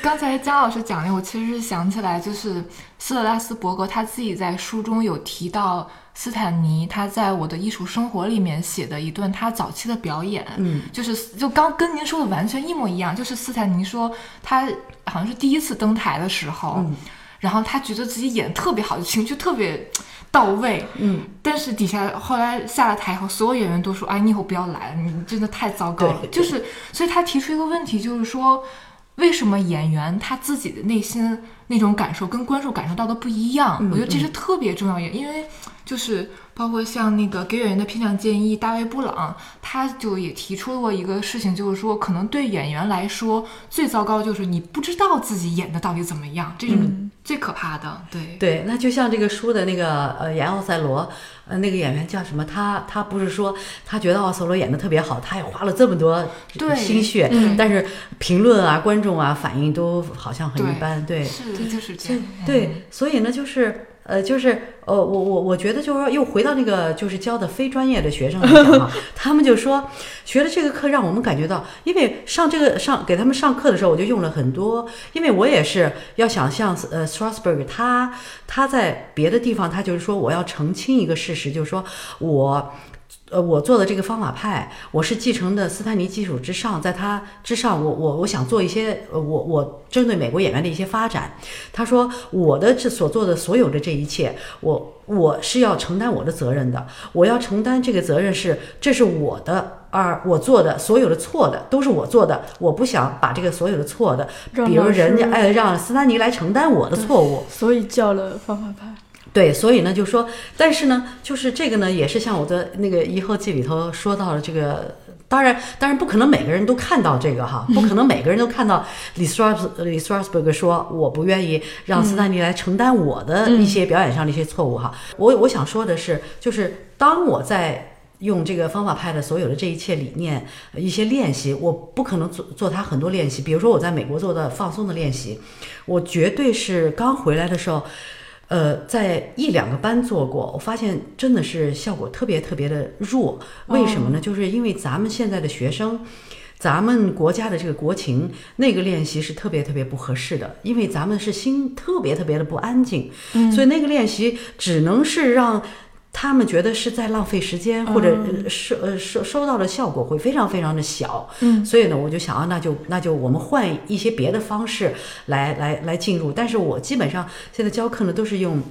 刚才姜老师讲的，我其实是想起来，就是斯特拉斯伯格他自己在书中有提到斯坦尼他在我的艺术生活里面写的一段他早期的表演，嗯，就是就刚跟您说的完全一模一样，就是斯坦尼说他好像是第一次登台的时候。然后他觉得自己演的特别好，情绪特别到位，嗯，但是底下后来下了台以后，所有演员都说：“哎，你以后不要来了，你真的太糟糕了。”对就是，所以他提出一个问题，就是说，为什么演员他自己的内心那种感受跟观众感受到的不一样？嗯我觉得这是特别重要的，因为就是包括像那个给演员的评奖建议，大卫布朗他就也提出过一个事情，就是说，可能对演员来说最糟糕就是你不知道自己演的到底怎么样，这是最可怕的。对，对，那就像这个书的那个呃演奥赛罗，呃那个演员叫什么？他他不是说他觉得奥赛罗演的特别好，他也花了这么多心血，嗯但是评论啊、观众啊反应都好像很一般，对。是，就是这样。对，所以呢，就是呃，就是呃，我我我觉得就是说，又回到那个就是教的非专业的学生来讲哈，[LAUGHS] 他们就说学了这个课让我们感觉到，因为上这个上给他们上课的时候，我就用了很多，因为我也是要想像呃 Strasberg 他他在别的地方他就是说我要澄清一个事实，就是说我。呃，我做的这个方法派，我是继承的斯坦尼基础之上，在他之上，我我我想做一些，呃，我我针对美国演员的一些发展。他说我的这所做的所有的这一切，我我是要承担我的责任的，我要承担这个责任是这是我的，而我做的所有的错的都是我做的，我不想把这个所有的错的，比如人家哎让斯坦尼来承担我的错误，所以叫了方法派。对，所以呢，就说，但是呢，就是这个呢，也是像我的那个《一后记》里头说到了这个。当然，当然不可能每个人都看到这个哈，不可能每个人都看到李 Stras 李 Strasberg 说我不愿意让斯坦尼来承担我的一些表演上的一些错误哈。我我想说的是，就是当我在用这个方法派的所有的这一切理念、呃一些练习，我不可能做做他很多练习。比如说我在美国做的放松的练习，我绝对是刚回来的时候。呃，在一两个班做过，我发现真的是效果特别特别的弱。为什么呢？就是因为咱们现在的学生，咱们国家的这个国情，那个练习是特别特别不合适的，因为咱们是心特别特别的不安静，所以那个练习只能是让。他们觉得是在浪费时间，或者呃收呃收收到的效果会非常非常的小，嗯，所以呢，我就想啊，那就那就我们换一些别的方式来来来进入。但是我基本上现在教课呢，都是用。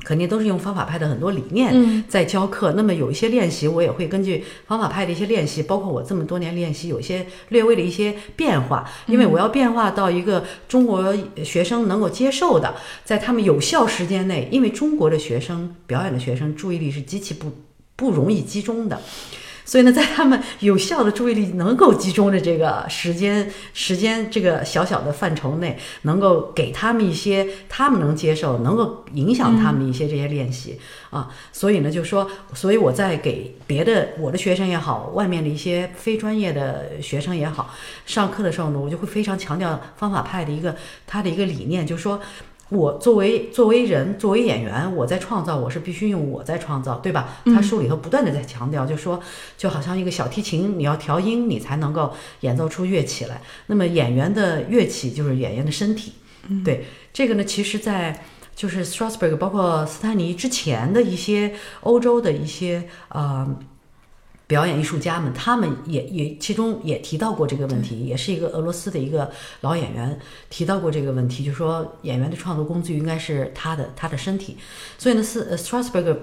肯定都是用方法派的很多理念嗯在教课。那么有一些练习，我也会根据方法派的一些练习，包括我这么多年练习，有一些略微的一些变化，因为我要变化到一个中国学生能够接受的，在他们有效时间内，因为中国的学生表演的学生注意力是极其不不容易集中的。所以呢，在他们有效的注意力能够集中的这个时间时间这个小小的范畴内，能够给他们一些他们能接受、能够影响他们的一些这些练习、啊。所以呢，就说，所以我在给别的我的学生也好，外面的一些非专业的学生也好，上课的时候呢，我就会非常强调方法派的一个他的一个理念，就是说。我作为作为人，作为演员，我在创造，我是必须用我在创造，对吧？他书里头不断的在强调，就说就好像一个小提琴，你要调音，你才能够演奏出乐器来。那么演员的乐器就是演员的身体，对这个呢，其实在就是 Strasberg 包括斯坦尼之前的一些欧洲的一些呃。表演艺术家们，他们也也其中也提到过这个问题，也是一个俄罗斯的一个老演员提到过这个问题，就说演员的创作工具应该是他的他的身体，所以呢，斯呃 Strasberg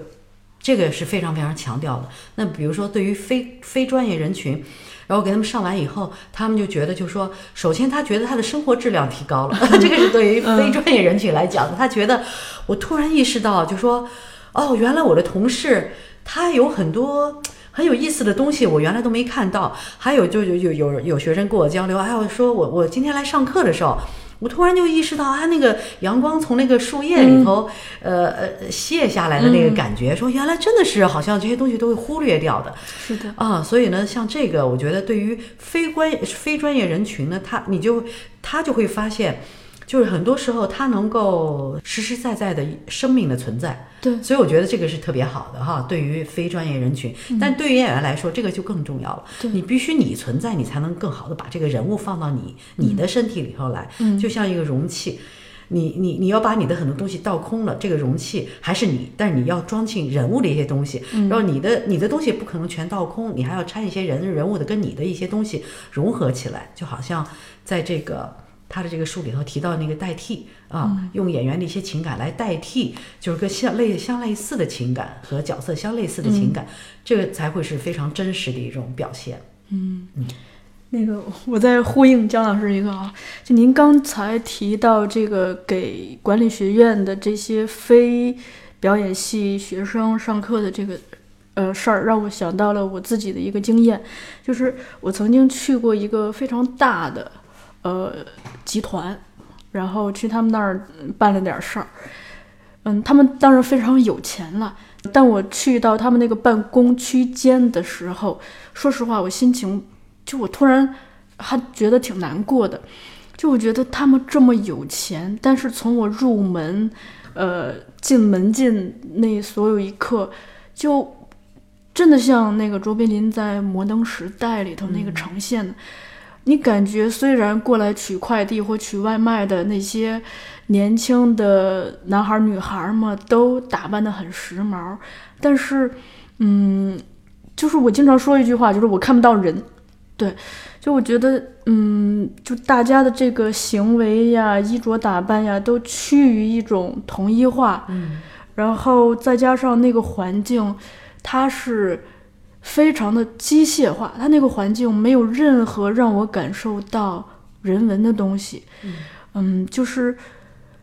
这个是非常非常强调的。那比如说对于非非专业人群，然后给他们上完以后，他们就觉得就说，首先他觉得他的生活质量提高了，[LAUGHS] 这个是对于非专业人群来讲的，他觉得我突然意识到，就说哦，原来我的同事他有很多。很有意思的东西，我原来都没看到。还有就有有有有学生跟我交流，还有说我我今天来上课的时候，我突然就意识到啊，那个阳光从那个树叶里头，呃呃泻下来的那个感觉，说原来真的是好像这些东西都会忽略掉的。是的，啊，所以呢，像这个，我觉得对于非关非专业人群呢，他你就他就会发现，就是很多时候它能够实实在在的生命的存在。对所以我觉得这个是特别好的哈，对于非专业人群，但对于演员来说，这个就更重要了。对你必须你存在，你才能更好的把这个人物放到你你的身体里头来，嗯就像一个容器。你你你要把你的很多东西倒空了，这个容器还是你，但是你要装进人物的一些东西，然后你的你的东西不可能全倒空，你还要掺一些人人物的跟你的一些东西融合起来，就好像在这个他的这个书里头提到那个代替啊，用演员的一些情感来代替，就是跟相类相类似的情感和角色相类似的情感，这个才会是非常真实的一种表现。嗯。那个，我在呼应姜老师一个啊，就您刚才提到这个给管理学院的这些非表演系学生上课的这个呃事儿，让我想到了我自己的一个经验，就是我曾经去过一个非常大的呃集团，然后去他们那儿办了点事儿，嗯，他们当然非常有钱了，但我去到他们那个办公区间的时候，说实话，我心情。就我突然还觉得挺难过的，就我觉得他们这么有钱，但是从我入门，呃，进门进那所有一刻，就真的像那个卓别林在《摩登时代》里头那个呈现的，你感觉虽然过来取快递或取外卖的那些年轻的男孩女孩们都打扮得很时髦，但是，嗯，就是我经常说一句话，就是我看不到人。对，就我觉得，嗯，就大家的这个行为呀、衣着打扮呀，都趋于一种统一化，嗯，然后再加上那个环境，它是非常的机械化，它那个环境没有任何让我感受到人文的东西，嗯，就是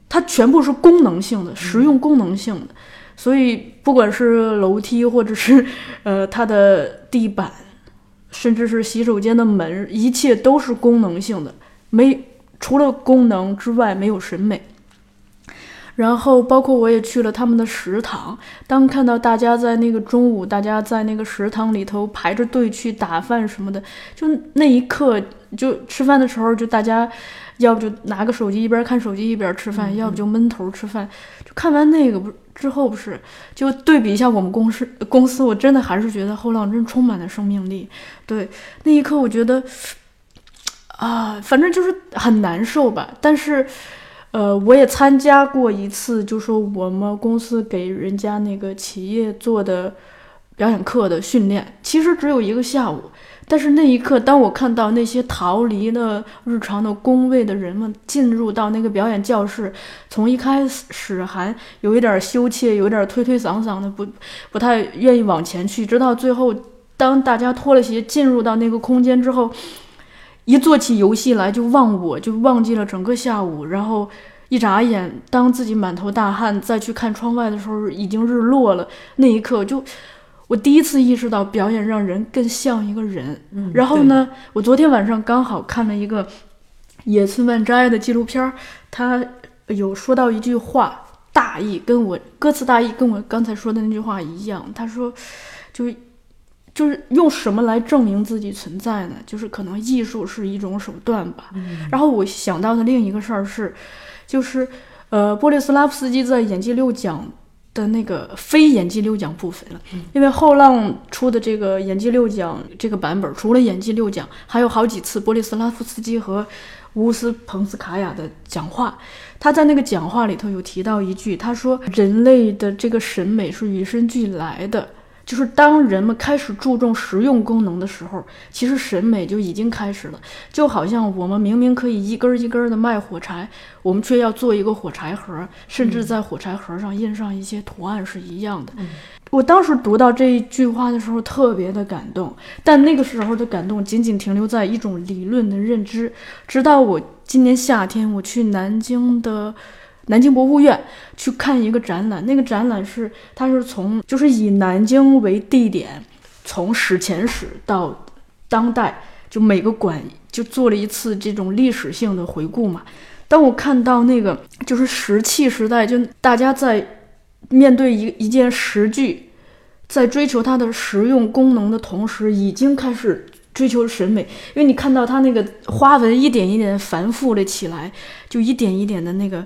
它全部是功能性的、实用功能性的，所以不管是楼梯或者是呃它的地板。甚至是洗手间的门，一切都是功能性的，没除了功能之外没有审美。然后包括我也去了他们的食堂，当看到大家在那个中午，大家在那个食堂里头排着队去打饭什么的，就那一刻，就吃饭的时候，就大家要不就拿个手机一边看手机一边吃饭，要不就闷头吃饭。就看完那个不之后，不是就对比一下我们公司公司，我真的还是觉得后浪真充满了生命力。对，那一刻我觉得啊，反正就是很难受吧，但是。呃，我也参加过一次，就说我们公司给人家那个企业做的表演课的训练，其实只有一个下午。但是那一刻，当我看到那些逃离了日常的工位的人们进入到那个表演教室，从一开始还有一点羞怯，有点推推搡搡的，不不太愿意往前去，直到最后，当大家脱了鞋进入到那个空间之后。一做起游戏来就忘我，就忘记了整个下午。然后一眨眼，当自己满头大汗再去看窗外的时候，已经日落了。那一刻，就我第一次意识到表演让人更像一个人。然后呢，我昨天晚上刚好看了一个野村万斋的纪录片儿，他有说到一句话，大意跟我歌词大意跟我刚才说的那句话一样。他说，就。就是用什么来证明自己存在呢？就是可能艺术是一种手段吧。然后我想到的另一个事儿是，就是呃，波利斯拉夫斯基在演技六讲的那个非演技六讲部分了。因为后浪出的这个演技六讲这个版本，除了演技六讲，还有好几次波利斯拉夫斯基和乌斯彭斯卡娅的讲话。他在那个讲话里头有提到一句，他说：“人类的这个审美是与生俱来的。”就是当人们开始注重实用功能的时候，其实审美就已经开始了。就好像我们明明可以一根一根的卖火柴，我们却要做一个火柴盒，甚至在火柴盒上印上一些图案是一样的。我当时读到这一句话的时候，特别的感动。但那个时候的感动仅仅停留在一种理论的认知，直到我今年夏天我去南京的。南京博物院去看一个展览，那个展览是它是从就是以南京为地点，从史前史到当代，就每个馆就做了一次这种历史性的回顾嘛。当我看到那个就是石器时代，就大家在面对一一件石具，在追求它的实用功能的同时，已经开始追求审美，因为你看到它那个花纹一点一点繁复了起来，就一点一点的那个。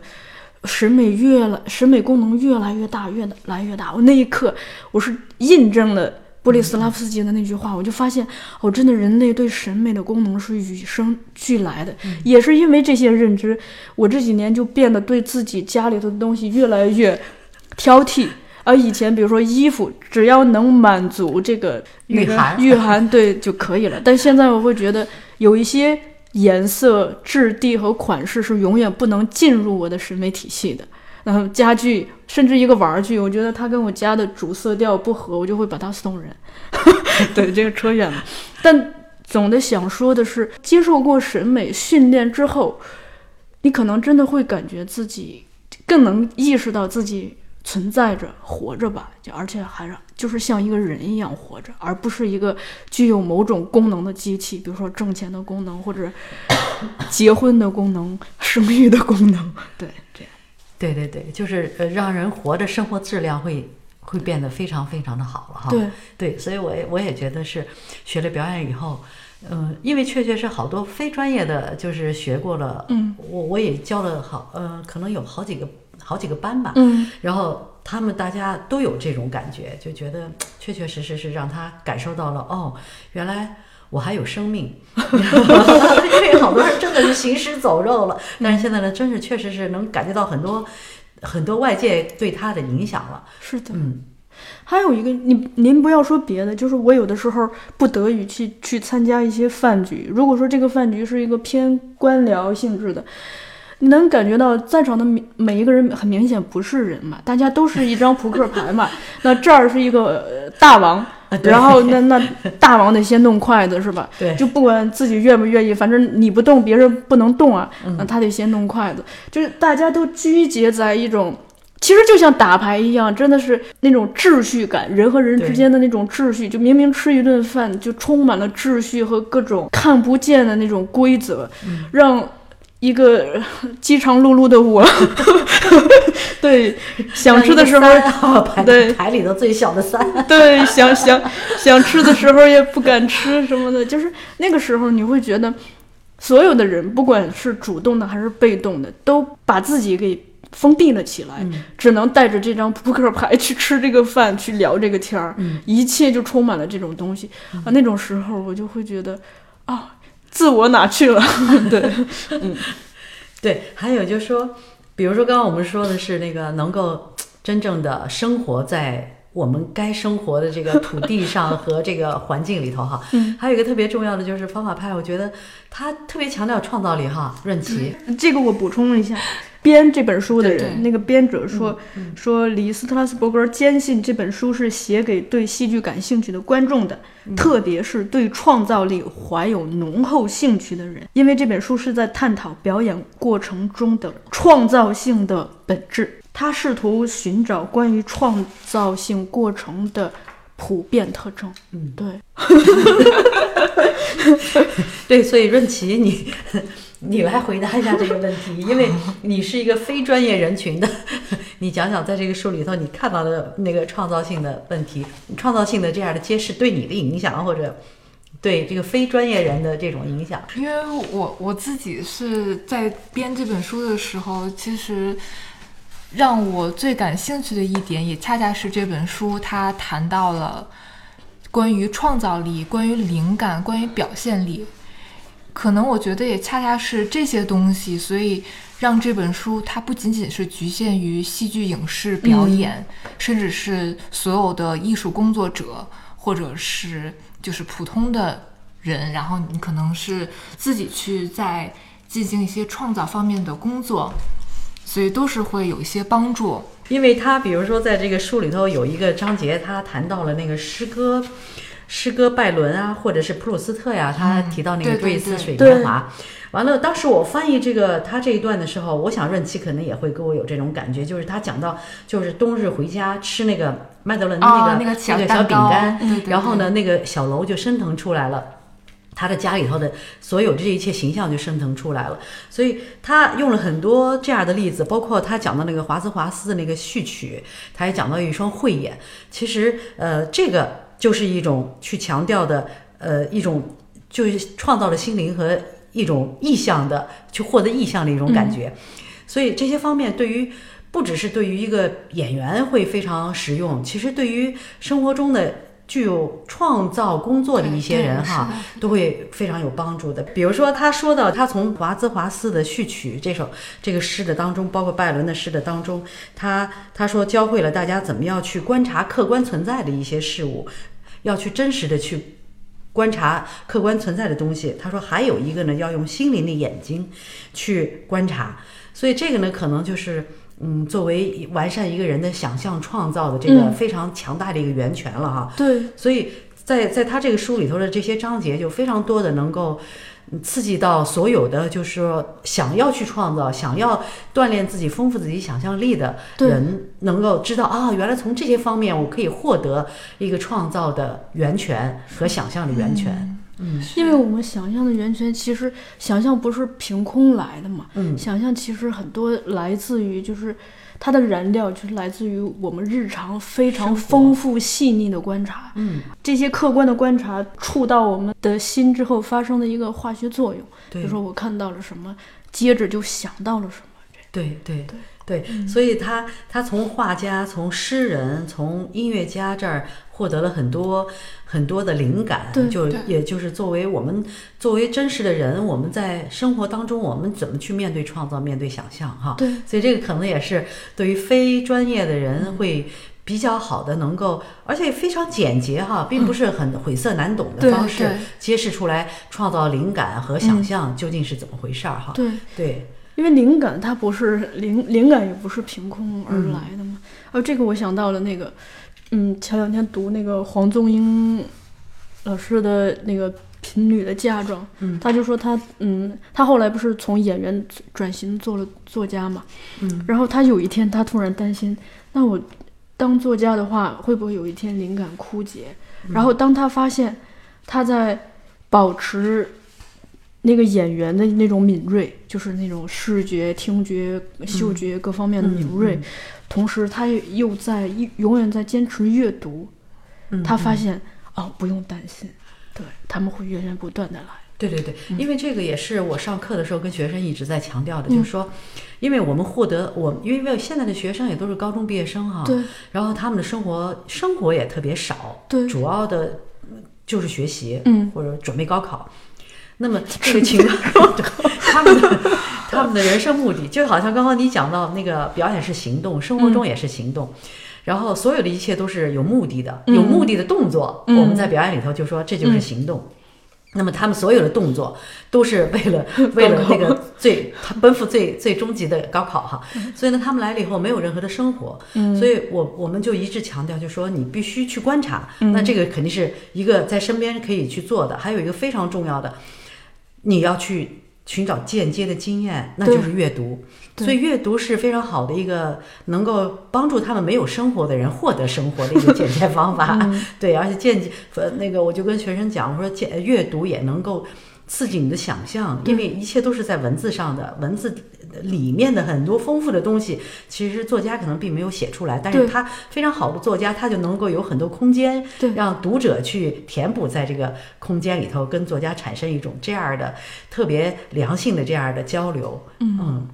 审美越来，审美功能越来越大，越来越大。我那一刻，我是印证了波利斯拉夫斯基的那句话，我就发现，哦，真的，人类对审美的功能是与生俱来的。也是因为这些认知，我这几年就变得对自己家里头的东西越来越挑剔。而以前，比如说衣服，只要能满足这个那个御寒，对就可以了。但现在我会觉得，有一些颜色、质地和款式是永远不能进入我的审美体系的。然后家具，甚至一个玩具，我觉得它跟我家的主色调不合，我就会把它送人。[LAUGHS] 对，这个扯远了。但总的想说的是，接受过审美训练之后，你可能真的会感觉自己更能意识到自己存在着、活着吧，就而且还让就是像一个人一样活着，而不是一个具有某种功能的机器，比如说挣钱的功能，或者 [COUGHS] 结婚的功能、生育的功能。对，这样。对对对，就是呃，让人活着，生活质量会会变得非常非常的好了哈。对对，所以我也我也觉得是学了表演以后，嗯、因为确确实好多非专业的就是学过了，嗯，我我也教了好呃，可能有好几个好几个班吧，嗯，然后他们大家都有这种感觉，就觉得 [TSK] 确确实实是让他感受到了哦，原来。我还有生命，[LAUGHS] 因为好多人真的是行尸走肉了。但是现在呢，真是确实是能感觉到很多很多外界对他的影响了。是的。嗯，还有一个，你您不要说别的，就是我有的时候不得已去去参加一些饭局，如果说这个饭局是一个偏官僚性质的，你能感觉到在场的每每一个人很明显不是人嘛，大家都是一张扑克牌嘛。[LAUGHS] 那这儿是一个呃大王，然后那 [LAUGHS] 那大王得先动筷子是吧？对就不管自己愿不愿意，反正你不动，别人不能动啊。那他得先动筷子，就是大家都拘结在一种。其实就像打牌一样，真的是那种秩序感，人和人之间的那种秩序，就明明吃一顿饭，就充满了秩序和各种看不见的那种规则，让一个呃饥肠辘辘的我，[LAUGHS] 对想吃的时候，[LAUGHS] 对。牌里头最小的三，[LAUGHS] 对，想想想吃的时候也不敢吃什么的，就是那个时候你会觉得，所有的人不管是主动的还是被动的，都把自己给封闭了起来，嗯。只能带着这张扑克牌去吃这个饭，去聊这个天儿，嗯。一切就充满了这种东西。啊。那种时候我就会觉得，啊，自我哪去了？[LAUGHS] 对，[LAUGHS] 嗯对，还有就是说，比如说刚刚我们说的是那个能够真正的生活在我们该生活的这个土地上 [LAUGHS] 和这个环境里头哈。嗯，还有一个特别重要的就是方法派，我觉得他特别强调创造力哈。润奇，这个我补充一下，编这本书的人，对对那个编者说、说李斯特拉斯伯格坚信这本书是写给对戏剧感兴趣的观众的，特别是对创造力怀有浓厚兴趣的人，因为这本书是在探讨表演过程中的创造性的本质。他试图寻找关于创造性过程的普遍特征。嗯，对，[LAUGHS] 对，所以润琪，你你来回答一下这个问题，[LAUGHS] 因为你是一个非专业人群的，[LAUGHS] 你讲讲在这个书里头你看到的那个创造性的问题，创造性的这样的揭示对你的影响，或者对这个非专业人的这种影响。因为我我自己是在编这本书的时候，其实让我最感兴趣的一点，也恰恰是这本书它谈到了关于创造力、关于灵感、关于表现力。可能我觉得也恰恰是这些东西，所以让这本书它不仅仅是局限于戏剧、影视表演，甚至是所有的艺术工作者，或者是就是普通的人，然后你可能是自己去在进行一些创造方面的工作，所以都是会有一些帮助。因为他比如说在这个书里头有一个章节，他谈到了那个诗歌，诗歌拜伦啊，或者是普鲁斯特呀，他提到那个对对对追忆似水对年华。完了，当时我翻译这个他这一段的时候，我想润琪可能也会跟我有这种感觉，就是他讲到就是冬日回家吃那个麦德伦的那个、啊那个小饼干，对对对然后呢，那个小楼就升腾出来了。他的家里头的所有这一切形象就升腾出来了，所以他用了很多这样的例子，包括他讲到那个华兹华斯的那个序曲，他也讲到一双慧眼。其实，呃，这个就是一种去强调的，呃，一种就是创造了心灵和一种意向的，去获得意向的一种感觉。所以这些方面对于不只是对于一个演员会非常实用，其实对于生活中的具有创造工作的一些人哈，都会非常有帮助的。比如说，他说到他从华兹华斯的序曲这首这个诗的当中，包括拜伦的诗的当中，他他说教会了大家怎么样去观察客观存在的一些事物，要去真实的去观察客观存在的东西。他说还有一个呢，要用心灵的眼睛去观察。所以这个呢，可能就是嗯，作为完善一个人的想象创造的这个嗯非常强大的一个源泉了哈。对，所以在在他这个书里头的这些章节，就非常多的能够嗯刺激到所有的，就是说想要去创造、想要锻炼自己、丰富自己想象力的人，能够知道啊，原来从这些方面我可以获得一个创造的源泉和想象的源泉。嗯。因为我们想象的源泉，其实想象不是凭空来的嘛，嗯。想象其实很多来自于就是它的燃料，就是来自于我们日常非常丰富细腻的观察。嗯，这些客观的观察触到我们的心之后发生的一个化学作用，比如说我看到了什么，接着就想到了什么。对对对。对，所以他他从画家、从诗人、从音乐家这儿获得了很多很多的灵感，就也就是作为我们作为真实的人，我们在生活当中我们怎么去面对创造、面对想象哈。对，所以这个可能也是对于非专业的人会。比较好的，能够而且非常简洁哈，并不是很晦涩难懂的方式，揭示出来创造灵感和想象究竟是怎么回事儿哈。对，对，因为灵感它不是灵，灵感也不是凭空而来的嘛。哦这个我想到了那个，嗯，前两天读那个黄宗英老师的那个《贫女的嫁妆》，嗯他就说他，嗯，他后来不是从演员转型做了作家嘛，嗯，然后他有一天他突然担心，那我当作家的话，会不会有一天灵感枯竭？然后当他发现他在保持那个演员的那种敏锐，就是那种视觉、听觉、嗅觉各方面的敏锐，嗯。同时他又在一永远在坚持阅读，嗯他发现哦，不用担心，对他们会源源不断的来。对对对，因为这个也是我上课的时候跟学生一直在强调的，嗯。就是说，因为我们获得我，因为现在的学生也都是高中毕业生哈，对然后他们的生活生活也特别少，对。主要的就是学习，嗯。或者准备高考。那么 [LAUGHS] 这个情。况，他们的他们的人生目的，就好像刚刚你讲到那个表演是行动，生活中也是行动。然后所有的一切都是有目的的，嗯。有目的的动作，嗯。我们在表演里头就说这就是行动。那么他们所有的动作都是为了 [LAUGHS] 为了那个最他奔赴最最终极的高考哈，所以呢，他们来了以后没有任何的生活，嗯。所以我我们就一致强调，就说你必须去观察，嗯。那这个肯定是一个在身边可以去做的，还有一个非常重要的，你要去寻找间接的经验，那就是阅读。所以阅读是非常好的一个能够帮助他们没有生活的人获得生活的一个简介方法。[LAUGHS] [LAUGHS] 嗯对，而且间接呃那个我就跟学生讲，我说见阅读也能够刺激你的想象，因为一切都是在文字上的，文字里面的很多丰富的东西，其实作家可能并没有写出来，但是他非常好的作家，他就能够有很多空间对，让读者去填补在这个空间里头，跟作家产生一种这样的特别良性的这样的交流。嗯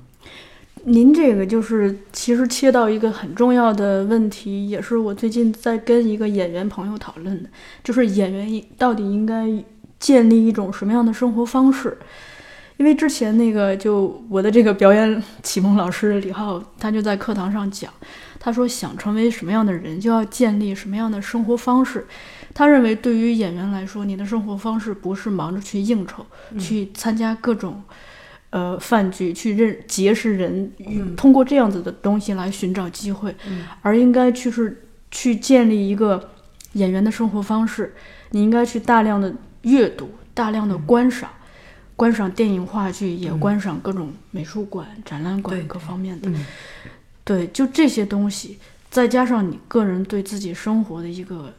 您这个就是其实切到一个很重要的问题，也是我最近在跟一个演员朋友讨论的，就是演员应到底应该建立一种什么样的生活方式？因为之前那个就我的这个表演启蒙老师李浩，他就在课堂上讲，他说想成为什么样的人，就要建立什么样的生活方式。他认为对于演员来说，你的生活方式不是忙着去应酬，去参加各种。呃，饭局去认结识人，嗯通过这样子的东西来寻找机会，嗯而应该去是去建立一个演员的生活方式。你应该去大量的阅读，大量的嗯观赏，观赏电影、话剧，也观赏各种美术馆、展览馆各方面的。嗯。对，就这些东西，再加上你个人对自己生活的一个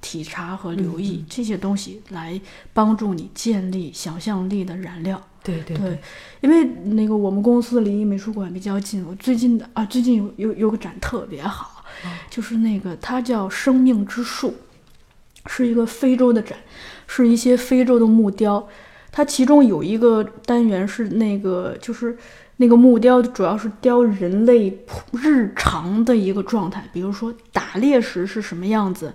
体察和留意，这些东西来帮助你建立想象力的燃料。对对对，因为那个我们公司离美术馆比较近，我最近的啊，最近有有有个展特别好，就是那个它叫《生命之树》，是一个非洲的展，是一些非洲的木雕，它其中有一个单元是那个就是。那个木雕主要是雕人类日常的一个状态，比如说打猎时是什么样子，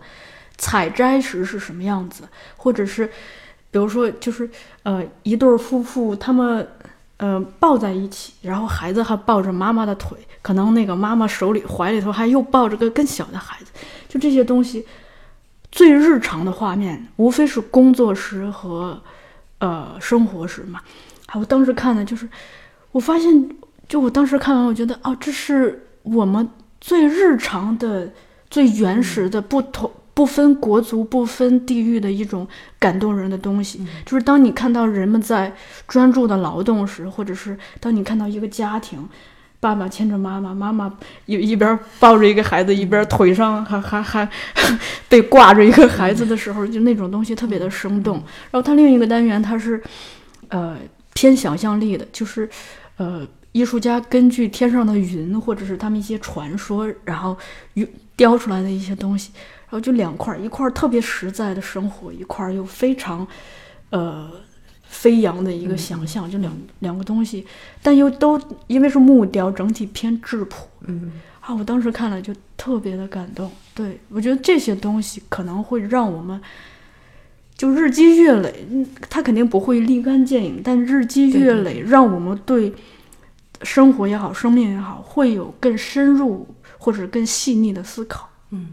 采摘时是什么样子，或者是比如说就是呃一对夫妇他们呃抱在一起，然后孩子还抱着妈妈的腿，可能那个妈妈手里怀里头还又抱着个更小的孩子，就这些东西最日常的画面，无非是工作时和呃生活时嘛。啊，我当时看的就是，我发现，就我当时看完，我觉得哦，这是我们最日常的、最原始的、不同不分国族、不分地域的一种感动人的东西。就是当你看到人们在专注的劳动时，或者是当你看到一个家庭。爸爸牵着妈妈，妈妈一一边抱着一个孩子，一边腿上还还还被挂着一个孩子的时候，就那种东西特别的生动。然后它另一个单元，它是呃偏想象力的，就是呃艺术家根据天上的云或者是他们一些传说，然后雕出来的一些东西，然后就两块，一块特别实在的生活，一块又非常呃。飞扬的一个想象，就两两个东西，但又都因为是木雕，整体偏质朴。嗯啊，我当时看了就特别的感动。对我觉得这些东西可能会让我们就日积月累，它肯定不会立竿见影，但日积月累，让我们对生活也好，生命也好，会有更深入或者更细腻的思考。嗯，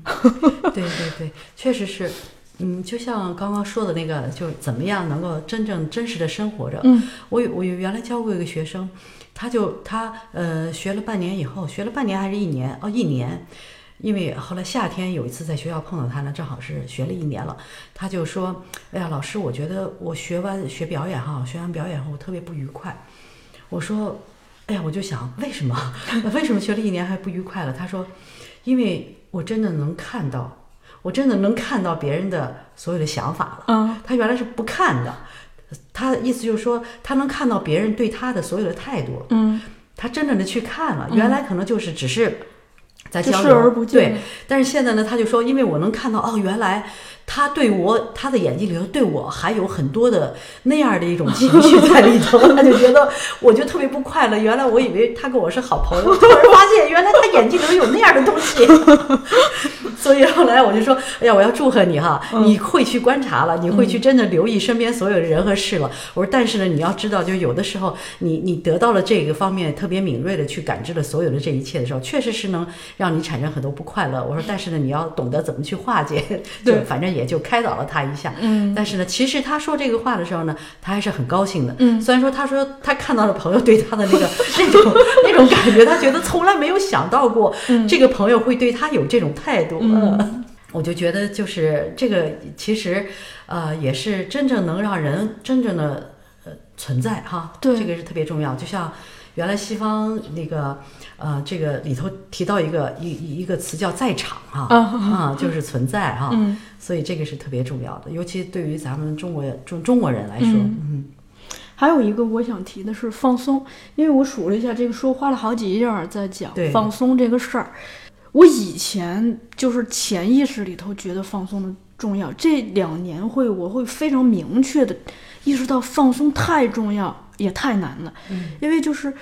对对对，确实是。嗯，就像刚刚说的那个，就是怎么样能够真正真实的生活着。嗯，我有我有原来教过一个学生，他就他呃学了半年以后，学了半年还是一年？哦，一年。因为后来夏天有一次在学校碰到他呢，正好是学了一年了，他就说：“哎呀，老师，我觉得我学完学表演哈，学完表演后我特别不愉快。”我说：“哎呀，我就想为什么？[LAUGHS] 为什么学了一年还不愉快了？”他说：“因为我真的能看到。”我真的能看到别人的所有的想法了。嗯，他原来是不看的，他意思就是说，他能看到别人对他的所有的态度。嗯，他真正的去看了，原来可能就是只是在交流，对。但是现在呢，他就说，因为我能看到，哦，原来。他对我，他的眼睛里头对我还有很多的那样的一种情绪在里头，[LAUGHS] 他就觉得我就特别不快乐。原来我以为他跟我是好朋友，突然发现原来他眼睛里头有那样的东西。[LAUGHS] 所以后来我就说，[LAUGHS] 哎呀，我要祝贺你哈，你会去观察了，你会去真的留意身边所有的人和事了。我说，但是呢，你要知道，就有的时候你你得到了这个方面特别敏锐的去感知了所有的这一切的时候，确实是能让你产生很多不快乐。我说，但是呢，你要懂得怎么去化解，[LAUGHS] 就反正也。就开导了他一下，嗯，但是呢，其实他说这个话的时候呢，他还是很高兴的，嗯，虽然说他说他看到了朋友对他的那个 [LAUGHS] 那种那种感觉，他觉得从来没有想到过这个朋友会对他有这种态度，嗯，[LAUGHS] 我就觉得就是这个其实呃也是真正能让人真正的呃存在哈，对，这个是特别重要，就像。原来西方那个呃，这个里头提到一个一一个词叫在场哈啊，就是存在哈，嗯所以这个是特别重要的，尤其对于咱们中国中中国人来说，嗯，还有一个我想提的是放松，因为我数了一下，这个书花了好几页在讲放松这个事儿。我以前就是潜意识里头觉得放松的重要，这两年会我会非常明确的意识到放松太重要。也太难了，因为就是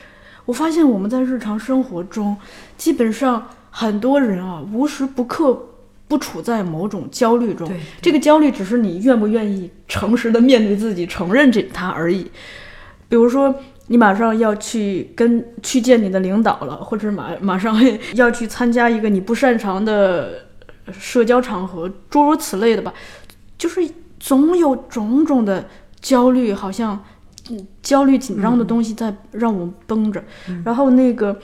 我发现我们在日常生活中，基本上很多人啊，无时不刻不处在某种焦虑中。这个焦虑只是你愿不愿意诚实的面对自己，承认这它而已。比如说，你马上要去跟去见你的领导了，或者马马上要去参加一个你不擅长的社交场合，诸如此类的吧，就是总有种种的焦虑，好像。焦虑紧张的东西在让我绷着，然后那个，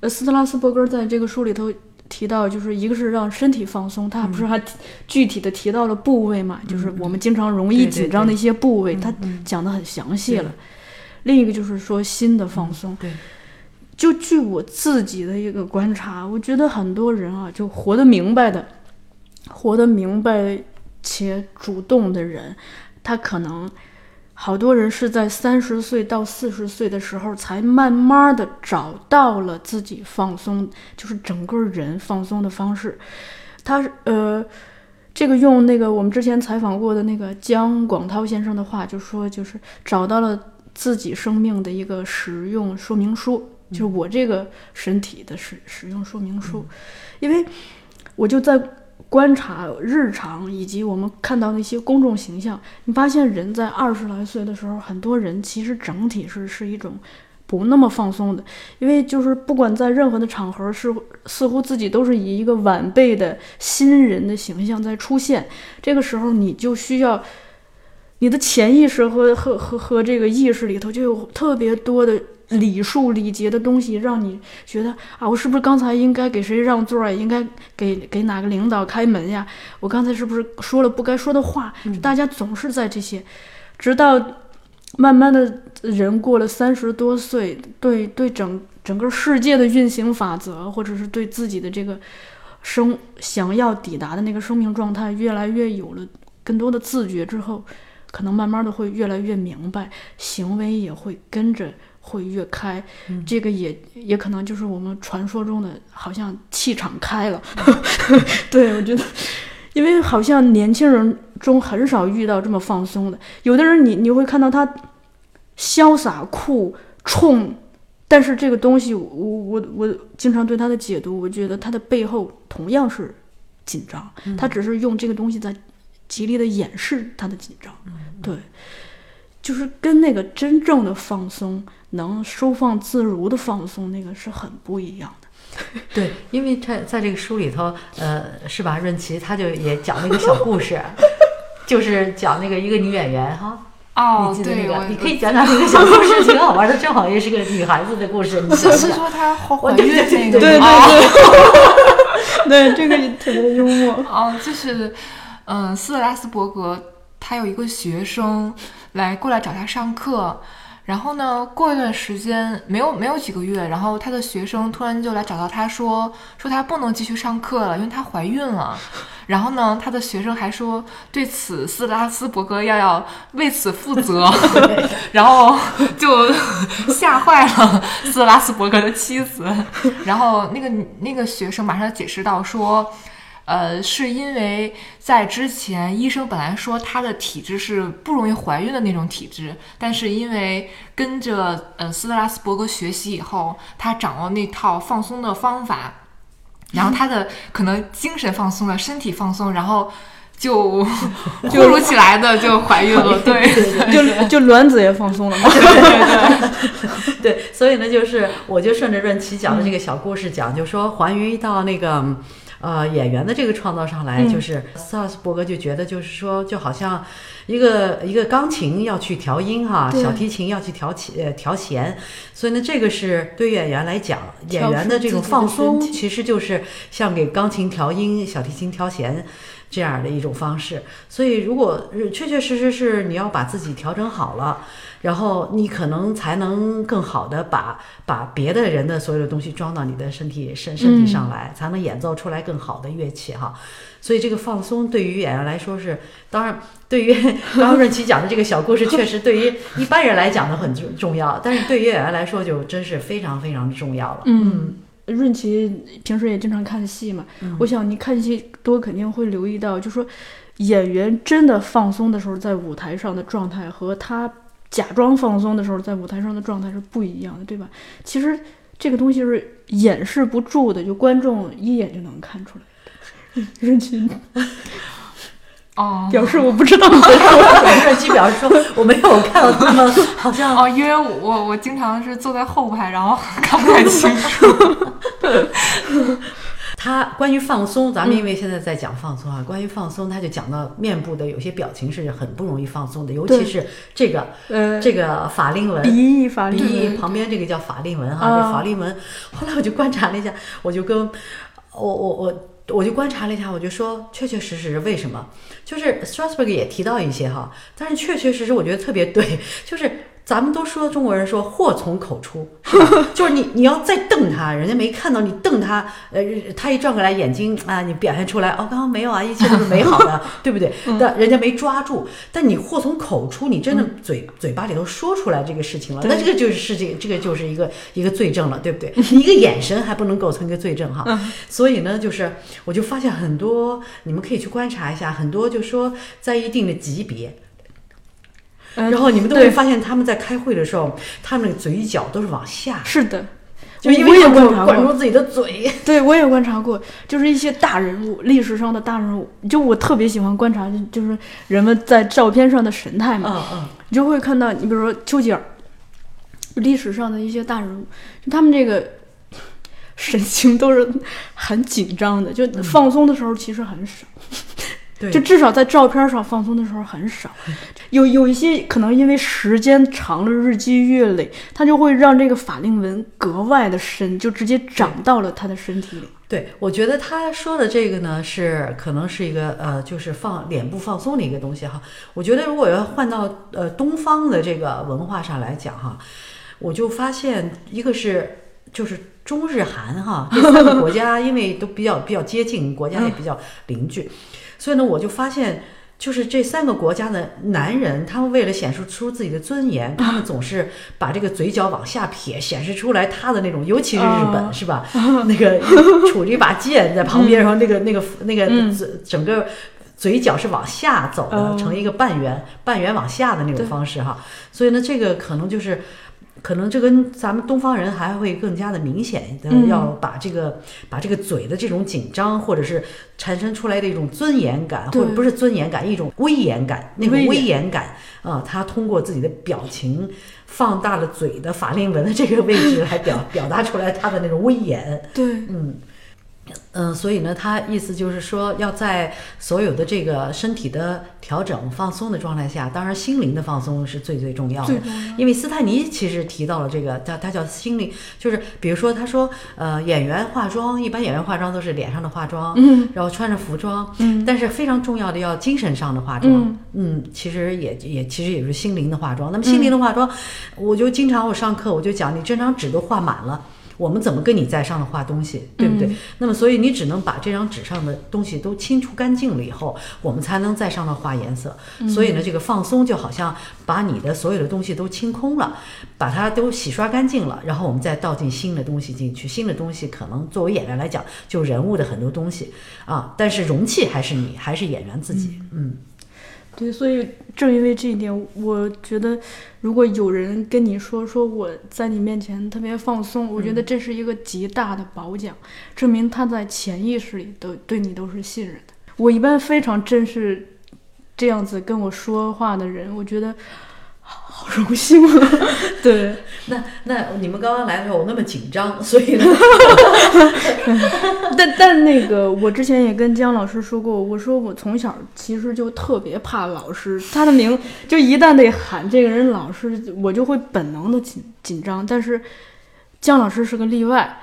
呃，斯特拉斯伯格在这个书里头提到，就是一个是让身体放松，他不是还具体的提到了部位嘛，就是我们经常容易紧张的一些部位，他讲的很详细了。另一个就是说心的放松，对，就据我自己的一个观察，我觉得很多人啊，就活得明白的，活得明白且主动的人，他可能。好多人是在三十岁到四十岁的时候，才慢慢的找到了自己放松，就是整个人放松的方式。他呃，这个用那个我们之前采访过的那个姜广涛先生的话，就说就是找到了自己生命的一个使用说明书，就是我这个身体的使使用说明书，因为我就在。观察日常以及我们看到那些公众形象，你发现人在二十来岁的时候，很多人其实整体是是一种不那么放松的，因为就是不管在任何的场合，是似乎自己都是以一个晚辈的新人的形象在出现。这个时候，你就需要你的潜意识和和和和这个意识里头就有特别多的礼数礼节的东西，让你觉得啊，我是不是刚才应该给谁让座呀？应该给给哪个领导开门呀？我刚才是不是说了不该说的话？大家总是在这些，直到。慢慢的人过了三十多岁，对对整整个世界的运行法则，或者是对自己的这个生想要抵达的那个生命状态，越来越有了更多的自觉之后，可能慢慢的会越来越明白，行为也会跟着会越开。这个也也可能就是我们传说中的，好像气场开了。[LAUGHS] [LAUGHS] 对我觉得。因为好像年轻人中很少遇到这么放松的，有的人你你会看到他潇洒酷冲，但是这个东西我我我经常对他的解读，我觉得他的背后同样是紧张，他只是用这个东西在极力的掩饰他的紧张，对，就是跟那个真正的放松能收放自如的放松那个是很不一样的。[LAUGHS] [LAUGHS] 对，因为他在这个书里头，呃，是吧？润琪他就也讲了一个小故事，[LAUGHS] 就是讲那个一个女演员哈。哦，你记得那个？你可以讲讲那个小故事，挺好玩的，正好也是个女孩子的故事。你是说她怀孕那个？对对对，对这个也特别幽默。哦，就是，嗯，斯特拉斯伯格他有一个学生来过来找他上课。然后呢？过一段时间，没有没有几个月，然后他的学生突然就来找到他说，说他不能继续上课了，因为他怀孕了。然后呢，他的学生还说，对此斯拉斯伯格要要为此负责。[LAUGHS] [LAUGHS] 然后就吓坏了斯拉斯伯格的妻子。然后那个那个学生马上解释到说。呃，是因为在之前，医生本来说她的体质是不容易怀孕的那种体质，但是因为跟着呃斯特拉斯伯格学习以后，她掌握那套放松的方法，然后她的可能精神放松了，身体放松，然后就突如其来的就怀孕了，[LAUGHS] 对，就就卵子也放松了嘛，对对对，对，所以呢，就是我就顺着润琪讲的这个小故事讲，就说还原到那个。呃，演员的这个创造上来，就是斯特拉斯伯格就觉得，就是说，就好像一个一个钢琴要去调音哈，小提琴要去调起呃调弦，所以呢，这个是对演员来讲，演员的这种放松，其实就是像给钢琴调音、小提琴调弦这样的一种方式。所以，如果确确实实是你要把自己调整好了。然后你可能才能更好的把把别的人的所有的东西装到你的身体身身体上来，才能演奏出来更好的乐器哈。所以这个放松对于演员来说是，当然对于刚刚润琪讲的这个小故事，确实对于一般人来讲呢很重重要，但是对于演员来说就真是非常非常重要了。嗯，润琪平时也经常看戏嘛，我想你看戏多肯定会留意到，就说演员真的放松的时候，在舞台上的状态和他。假装放松的时候，在舞台上的状态是不一样的，对吧？其实这个东西是掩饰不住的，就观众一眼就能看出来。任群，哦，[LAUGHS] 表示我不知道你在说。[LAUGHS] 任群表示说我没有看到他们，好像哦，因为我我经常是坐在后排，然后 [LAUGHS] 看不太清楚。他关于放松，咱们因为现在在讲放松啊。关于放松，他就讲到面部的有些表情是很不容易放松的，尤其是这个呃这个法令纹，鼻翼法令纹旁边这个叫法令纹哈，这法令纹。[LAUGHS] 后来我就观察了一下，我就跟我我我我就观察了一下，我就说确确实实为什么？就是 Strasberg 也提到一些哈，但是确确实实我觉得特别对，就是。咱们都说中国人说祸从口出，是吧？[LAUGHS] 就是你你要再瞪他，人家没看到你瞪他，呃，他一转过来眼睛啊，你表现出来哦，刚刚没有啊，一切都是美好的，[LAUGHS] 对不对？但人家没抓住，但你祸从口出，你真的嘴嘴巴里头说出来这个事情了，那这个就是事情，这个就是一个一个罪证了，对不对？一个眼神还不能构成一个罪证哈。所以呢，就是我就发现很多，你们可以去观察一下，很多就说在一定的级别。然后你们都会发现，他们在开会的时候，他们的嘴角都是往下。是的，就因为观察管住自己的嘴。对，我也观察过，就是一些大人物，历史上的大人物，就我特别喜欢观察，就是人们在照片上的神态嘛。嗯嗯。你就会看到，你比如说丘吉尔，历史上的一些大人物，就他们这个神情都是很紧张的，就放松的时候其实很少。对就至少在照片上放松的时候很少，[LAUGHS] 有有一些可能因为时间长了日积月累，它就会让这个法令纹格外的深，就直接长到了他的身体里。对，我觉得他说的这个呢，是可能是一个呃，就是放脸部放松的一个东西哈。我觉得如果要换到呃东方的这个文化上来讲哈，我就发现一个是就是中日韩哈这三个国家，因为都比较比较接近，国家也比较邻居，所以呢，我就发现。就是这三个国家的男人，他们为了显示出自己的尊严，他们总是把这个嘴角往下撇，显示出来他的那种，尤其是日本，是吧？[LAUGHS] 那个 [LAUGHS] 杵着一把剑在旁边，然后那个那个那个嘴整个嘴角是往下走的，成一个半圆半圆往下的那种方式哈。所以呢，这个可能就是。可能这跟咱们东方人还会更加的明显的，要把这个把这个嘴的这种紧张，或者是产生出来的一种尊严感，或者不是尊严感，一种威严感，那种威严感啊，他通过自己的表情放大了嘴的法令纹的这个位置来表 [LAUGHS] 表达出来他的那种威严。对，嗯。嗯，所以呢，他意思就是说，要在所有的这个身体的调整、放松的状态下，当然心灵的放松是最最重要的。因为斯坦尼其实提到了这个，他他叫心灵，就是比如说他说，呃，演员化妆，一般演员化妆都是脸上的化妆，嗯，然后穿着服装，嗯，但是非常重要的要精神上的化妆，嗯，其实也也其实也是心灵的化妆。那么心灵的化妆，我就经常我上课我就讲，你这张纸都画满了。我们怎么跟你在上头画东西，对不对？那么，所以你只能把这张纸上的东西都清除干净了以后，我们才能在上头画颜色。所以呢，这个放松就好像把你的所有的东西都清空了，把它都洗刷干净了，然后我们再倒进新的东西进去。新的东西可能作为演员来讲，就人物的很多东西啊，但是容器还是你，还是演员自己。嗯。对，所以正因为这一点，我觉得如果有人跟你说说我在你面前特别放松，我觉得这是一个极大的褒奖，证明他在潜意识里都对你都是信任的。我一般非常珍视这样子跟我说话的人，我觉得。好荣幸啊！[LAUGHS] 对，那那你们刚刚来的时候我那么紧张，[LAUGHS] 所以呢，[LAUGHS] 但但那个我之前也跟姜老师说过，我说我从小其实就特别怕老师，他的名就一旦得喊这个人老师，我就会本能的紧紧张。但是姜老师是个例外。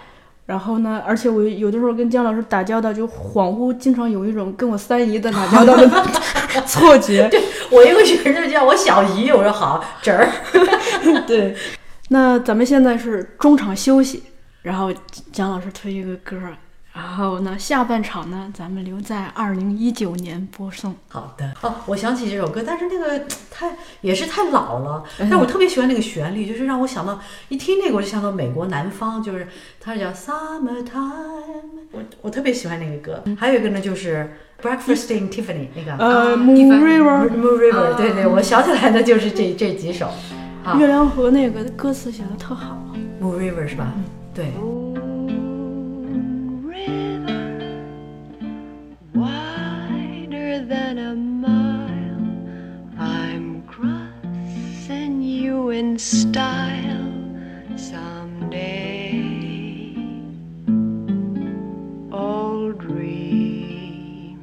然后呢？而且我有的时候跟姜老师打交道，就恍惚经常有一种跟我三姨在打交道的 [LAUGHS] 错觉。[LAUGHS] 对我一个学生叫我小姨，我说好侄儿。[LAUGHS] 对，那咱们现在是中场休息，然后姜老师推一个歌。然后呢，下半场呢，咱们留在二零一九年播送。好的，哦，我想起这首歌，但是那个太也是太老了，但我特别喜欢那个旋律，就是让我想到一听那个我就想到美国南方，就是它叫 Summertime，我我特别喜欢那个歌。还有一个呢，就是 Breakfast in Tiffany 那个呃 Moon River，Moon River，对对，我想起来的就是这这几首。月亮河那个歌词写的特好，Moon River 是吧？对。Than a mile. I'm crossing you in style someday. Old dream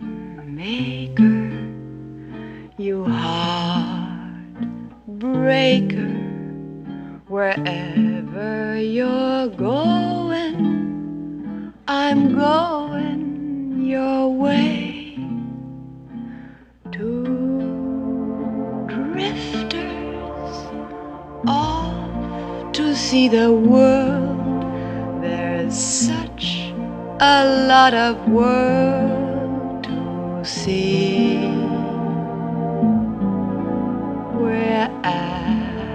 maker, you heartbreaker, wherever you're going, I'm going your way. See the world. There's such a lot of world to see. We're after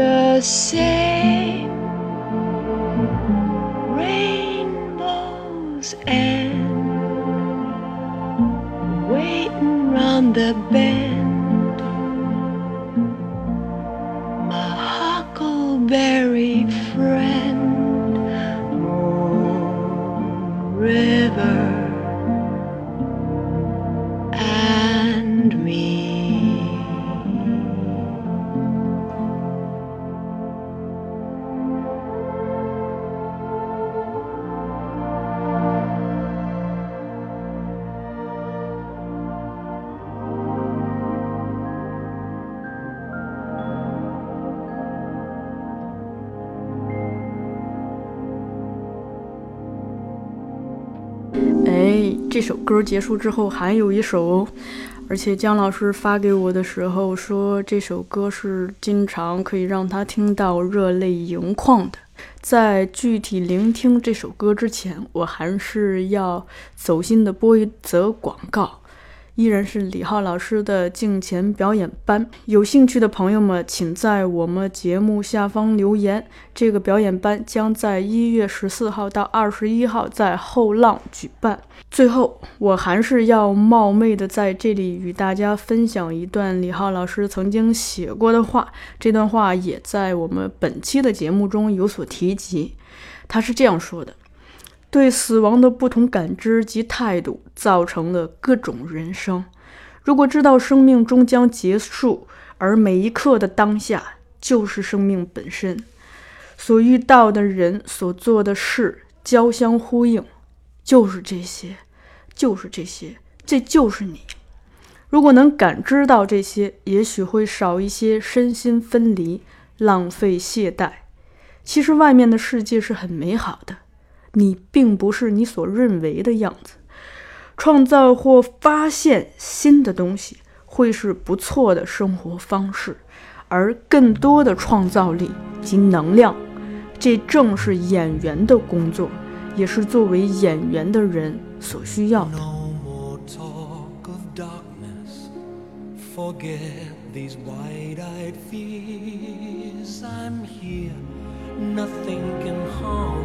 the same rainbows and waiting round the bend. 首歌结束之后还有一首，而且姜老师发给我的时候说这首歌是经常可以让他听到热泪盈眶的。在具体聆听这首歌之前，我还是要走心的播一则广告。依然是李浩老师的镜前表演班，有兴趣的朋友们，请在我们节目下方留言。这个表演班将在一月十四号到二十一号在后浪举办。最后，我还是要冒昧的在这里与大家分享一段李浩老师曾经写过的话，这段话也在我们本期的节目中有所提及。他是这样说的。对死亡的不同感知及态度，造成了各种人生。如果知道生命终将结束，而每一刻的当下就是生命本身，所遇到的人、所做的事交相呼应，就是这些，就是这些，这就是你。如果能感知到这些，也许会少一些身心分离、浪费懈怠。其实外面的世界是很美好的。你并不是你所认为的样子。创造或发现新的东西会是不错的生活方式，而更多的创造力及能量，这正是演员的工作，也是作为演员的人所需要 no more talk of darkness forget. These wide-eyed fears, I'm here. Nothing can harm.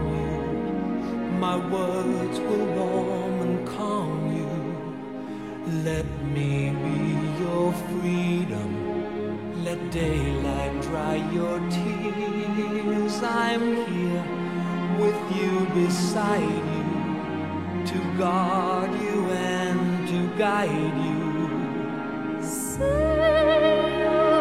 My words will warm and calm you. Let me be your freedom. Let daylight dry your tears. I'm here with you beside you to guard you and to guide you. Say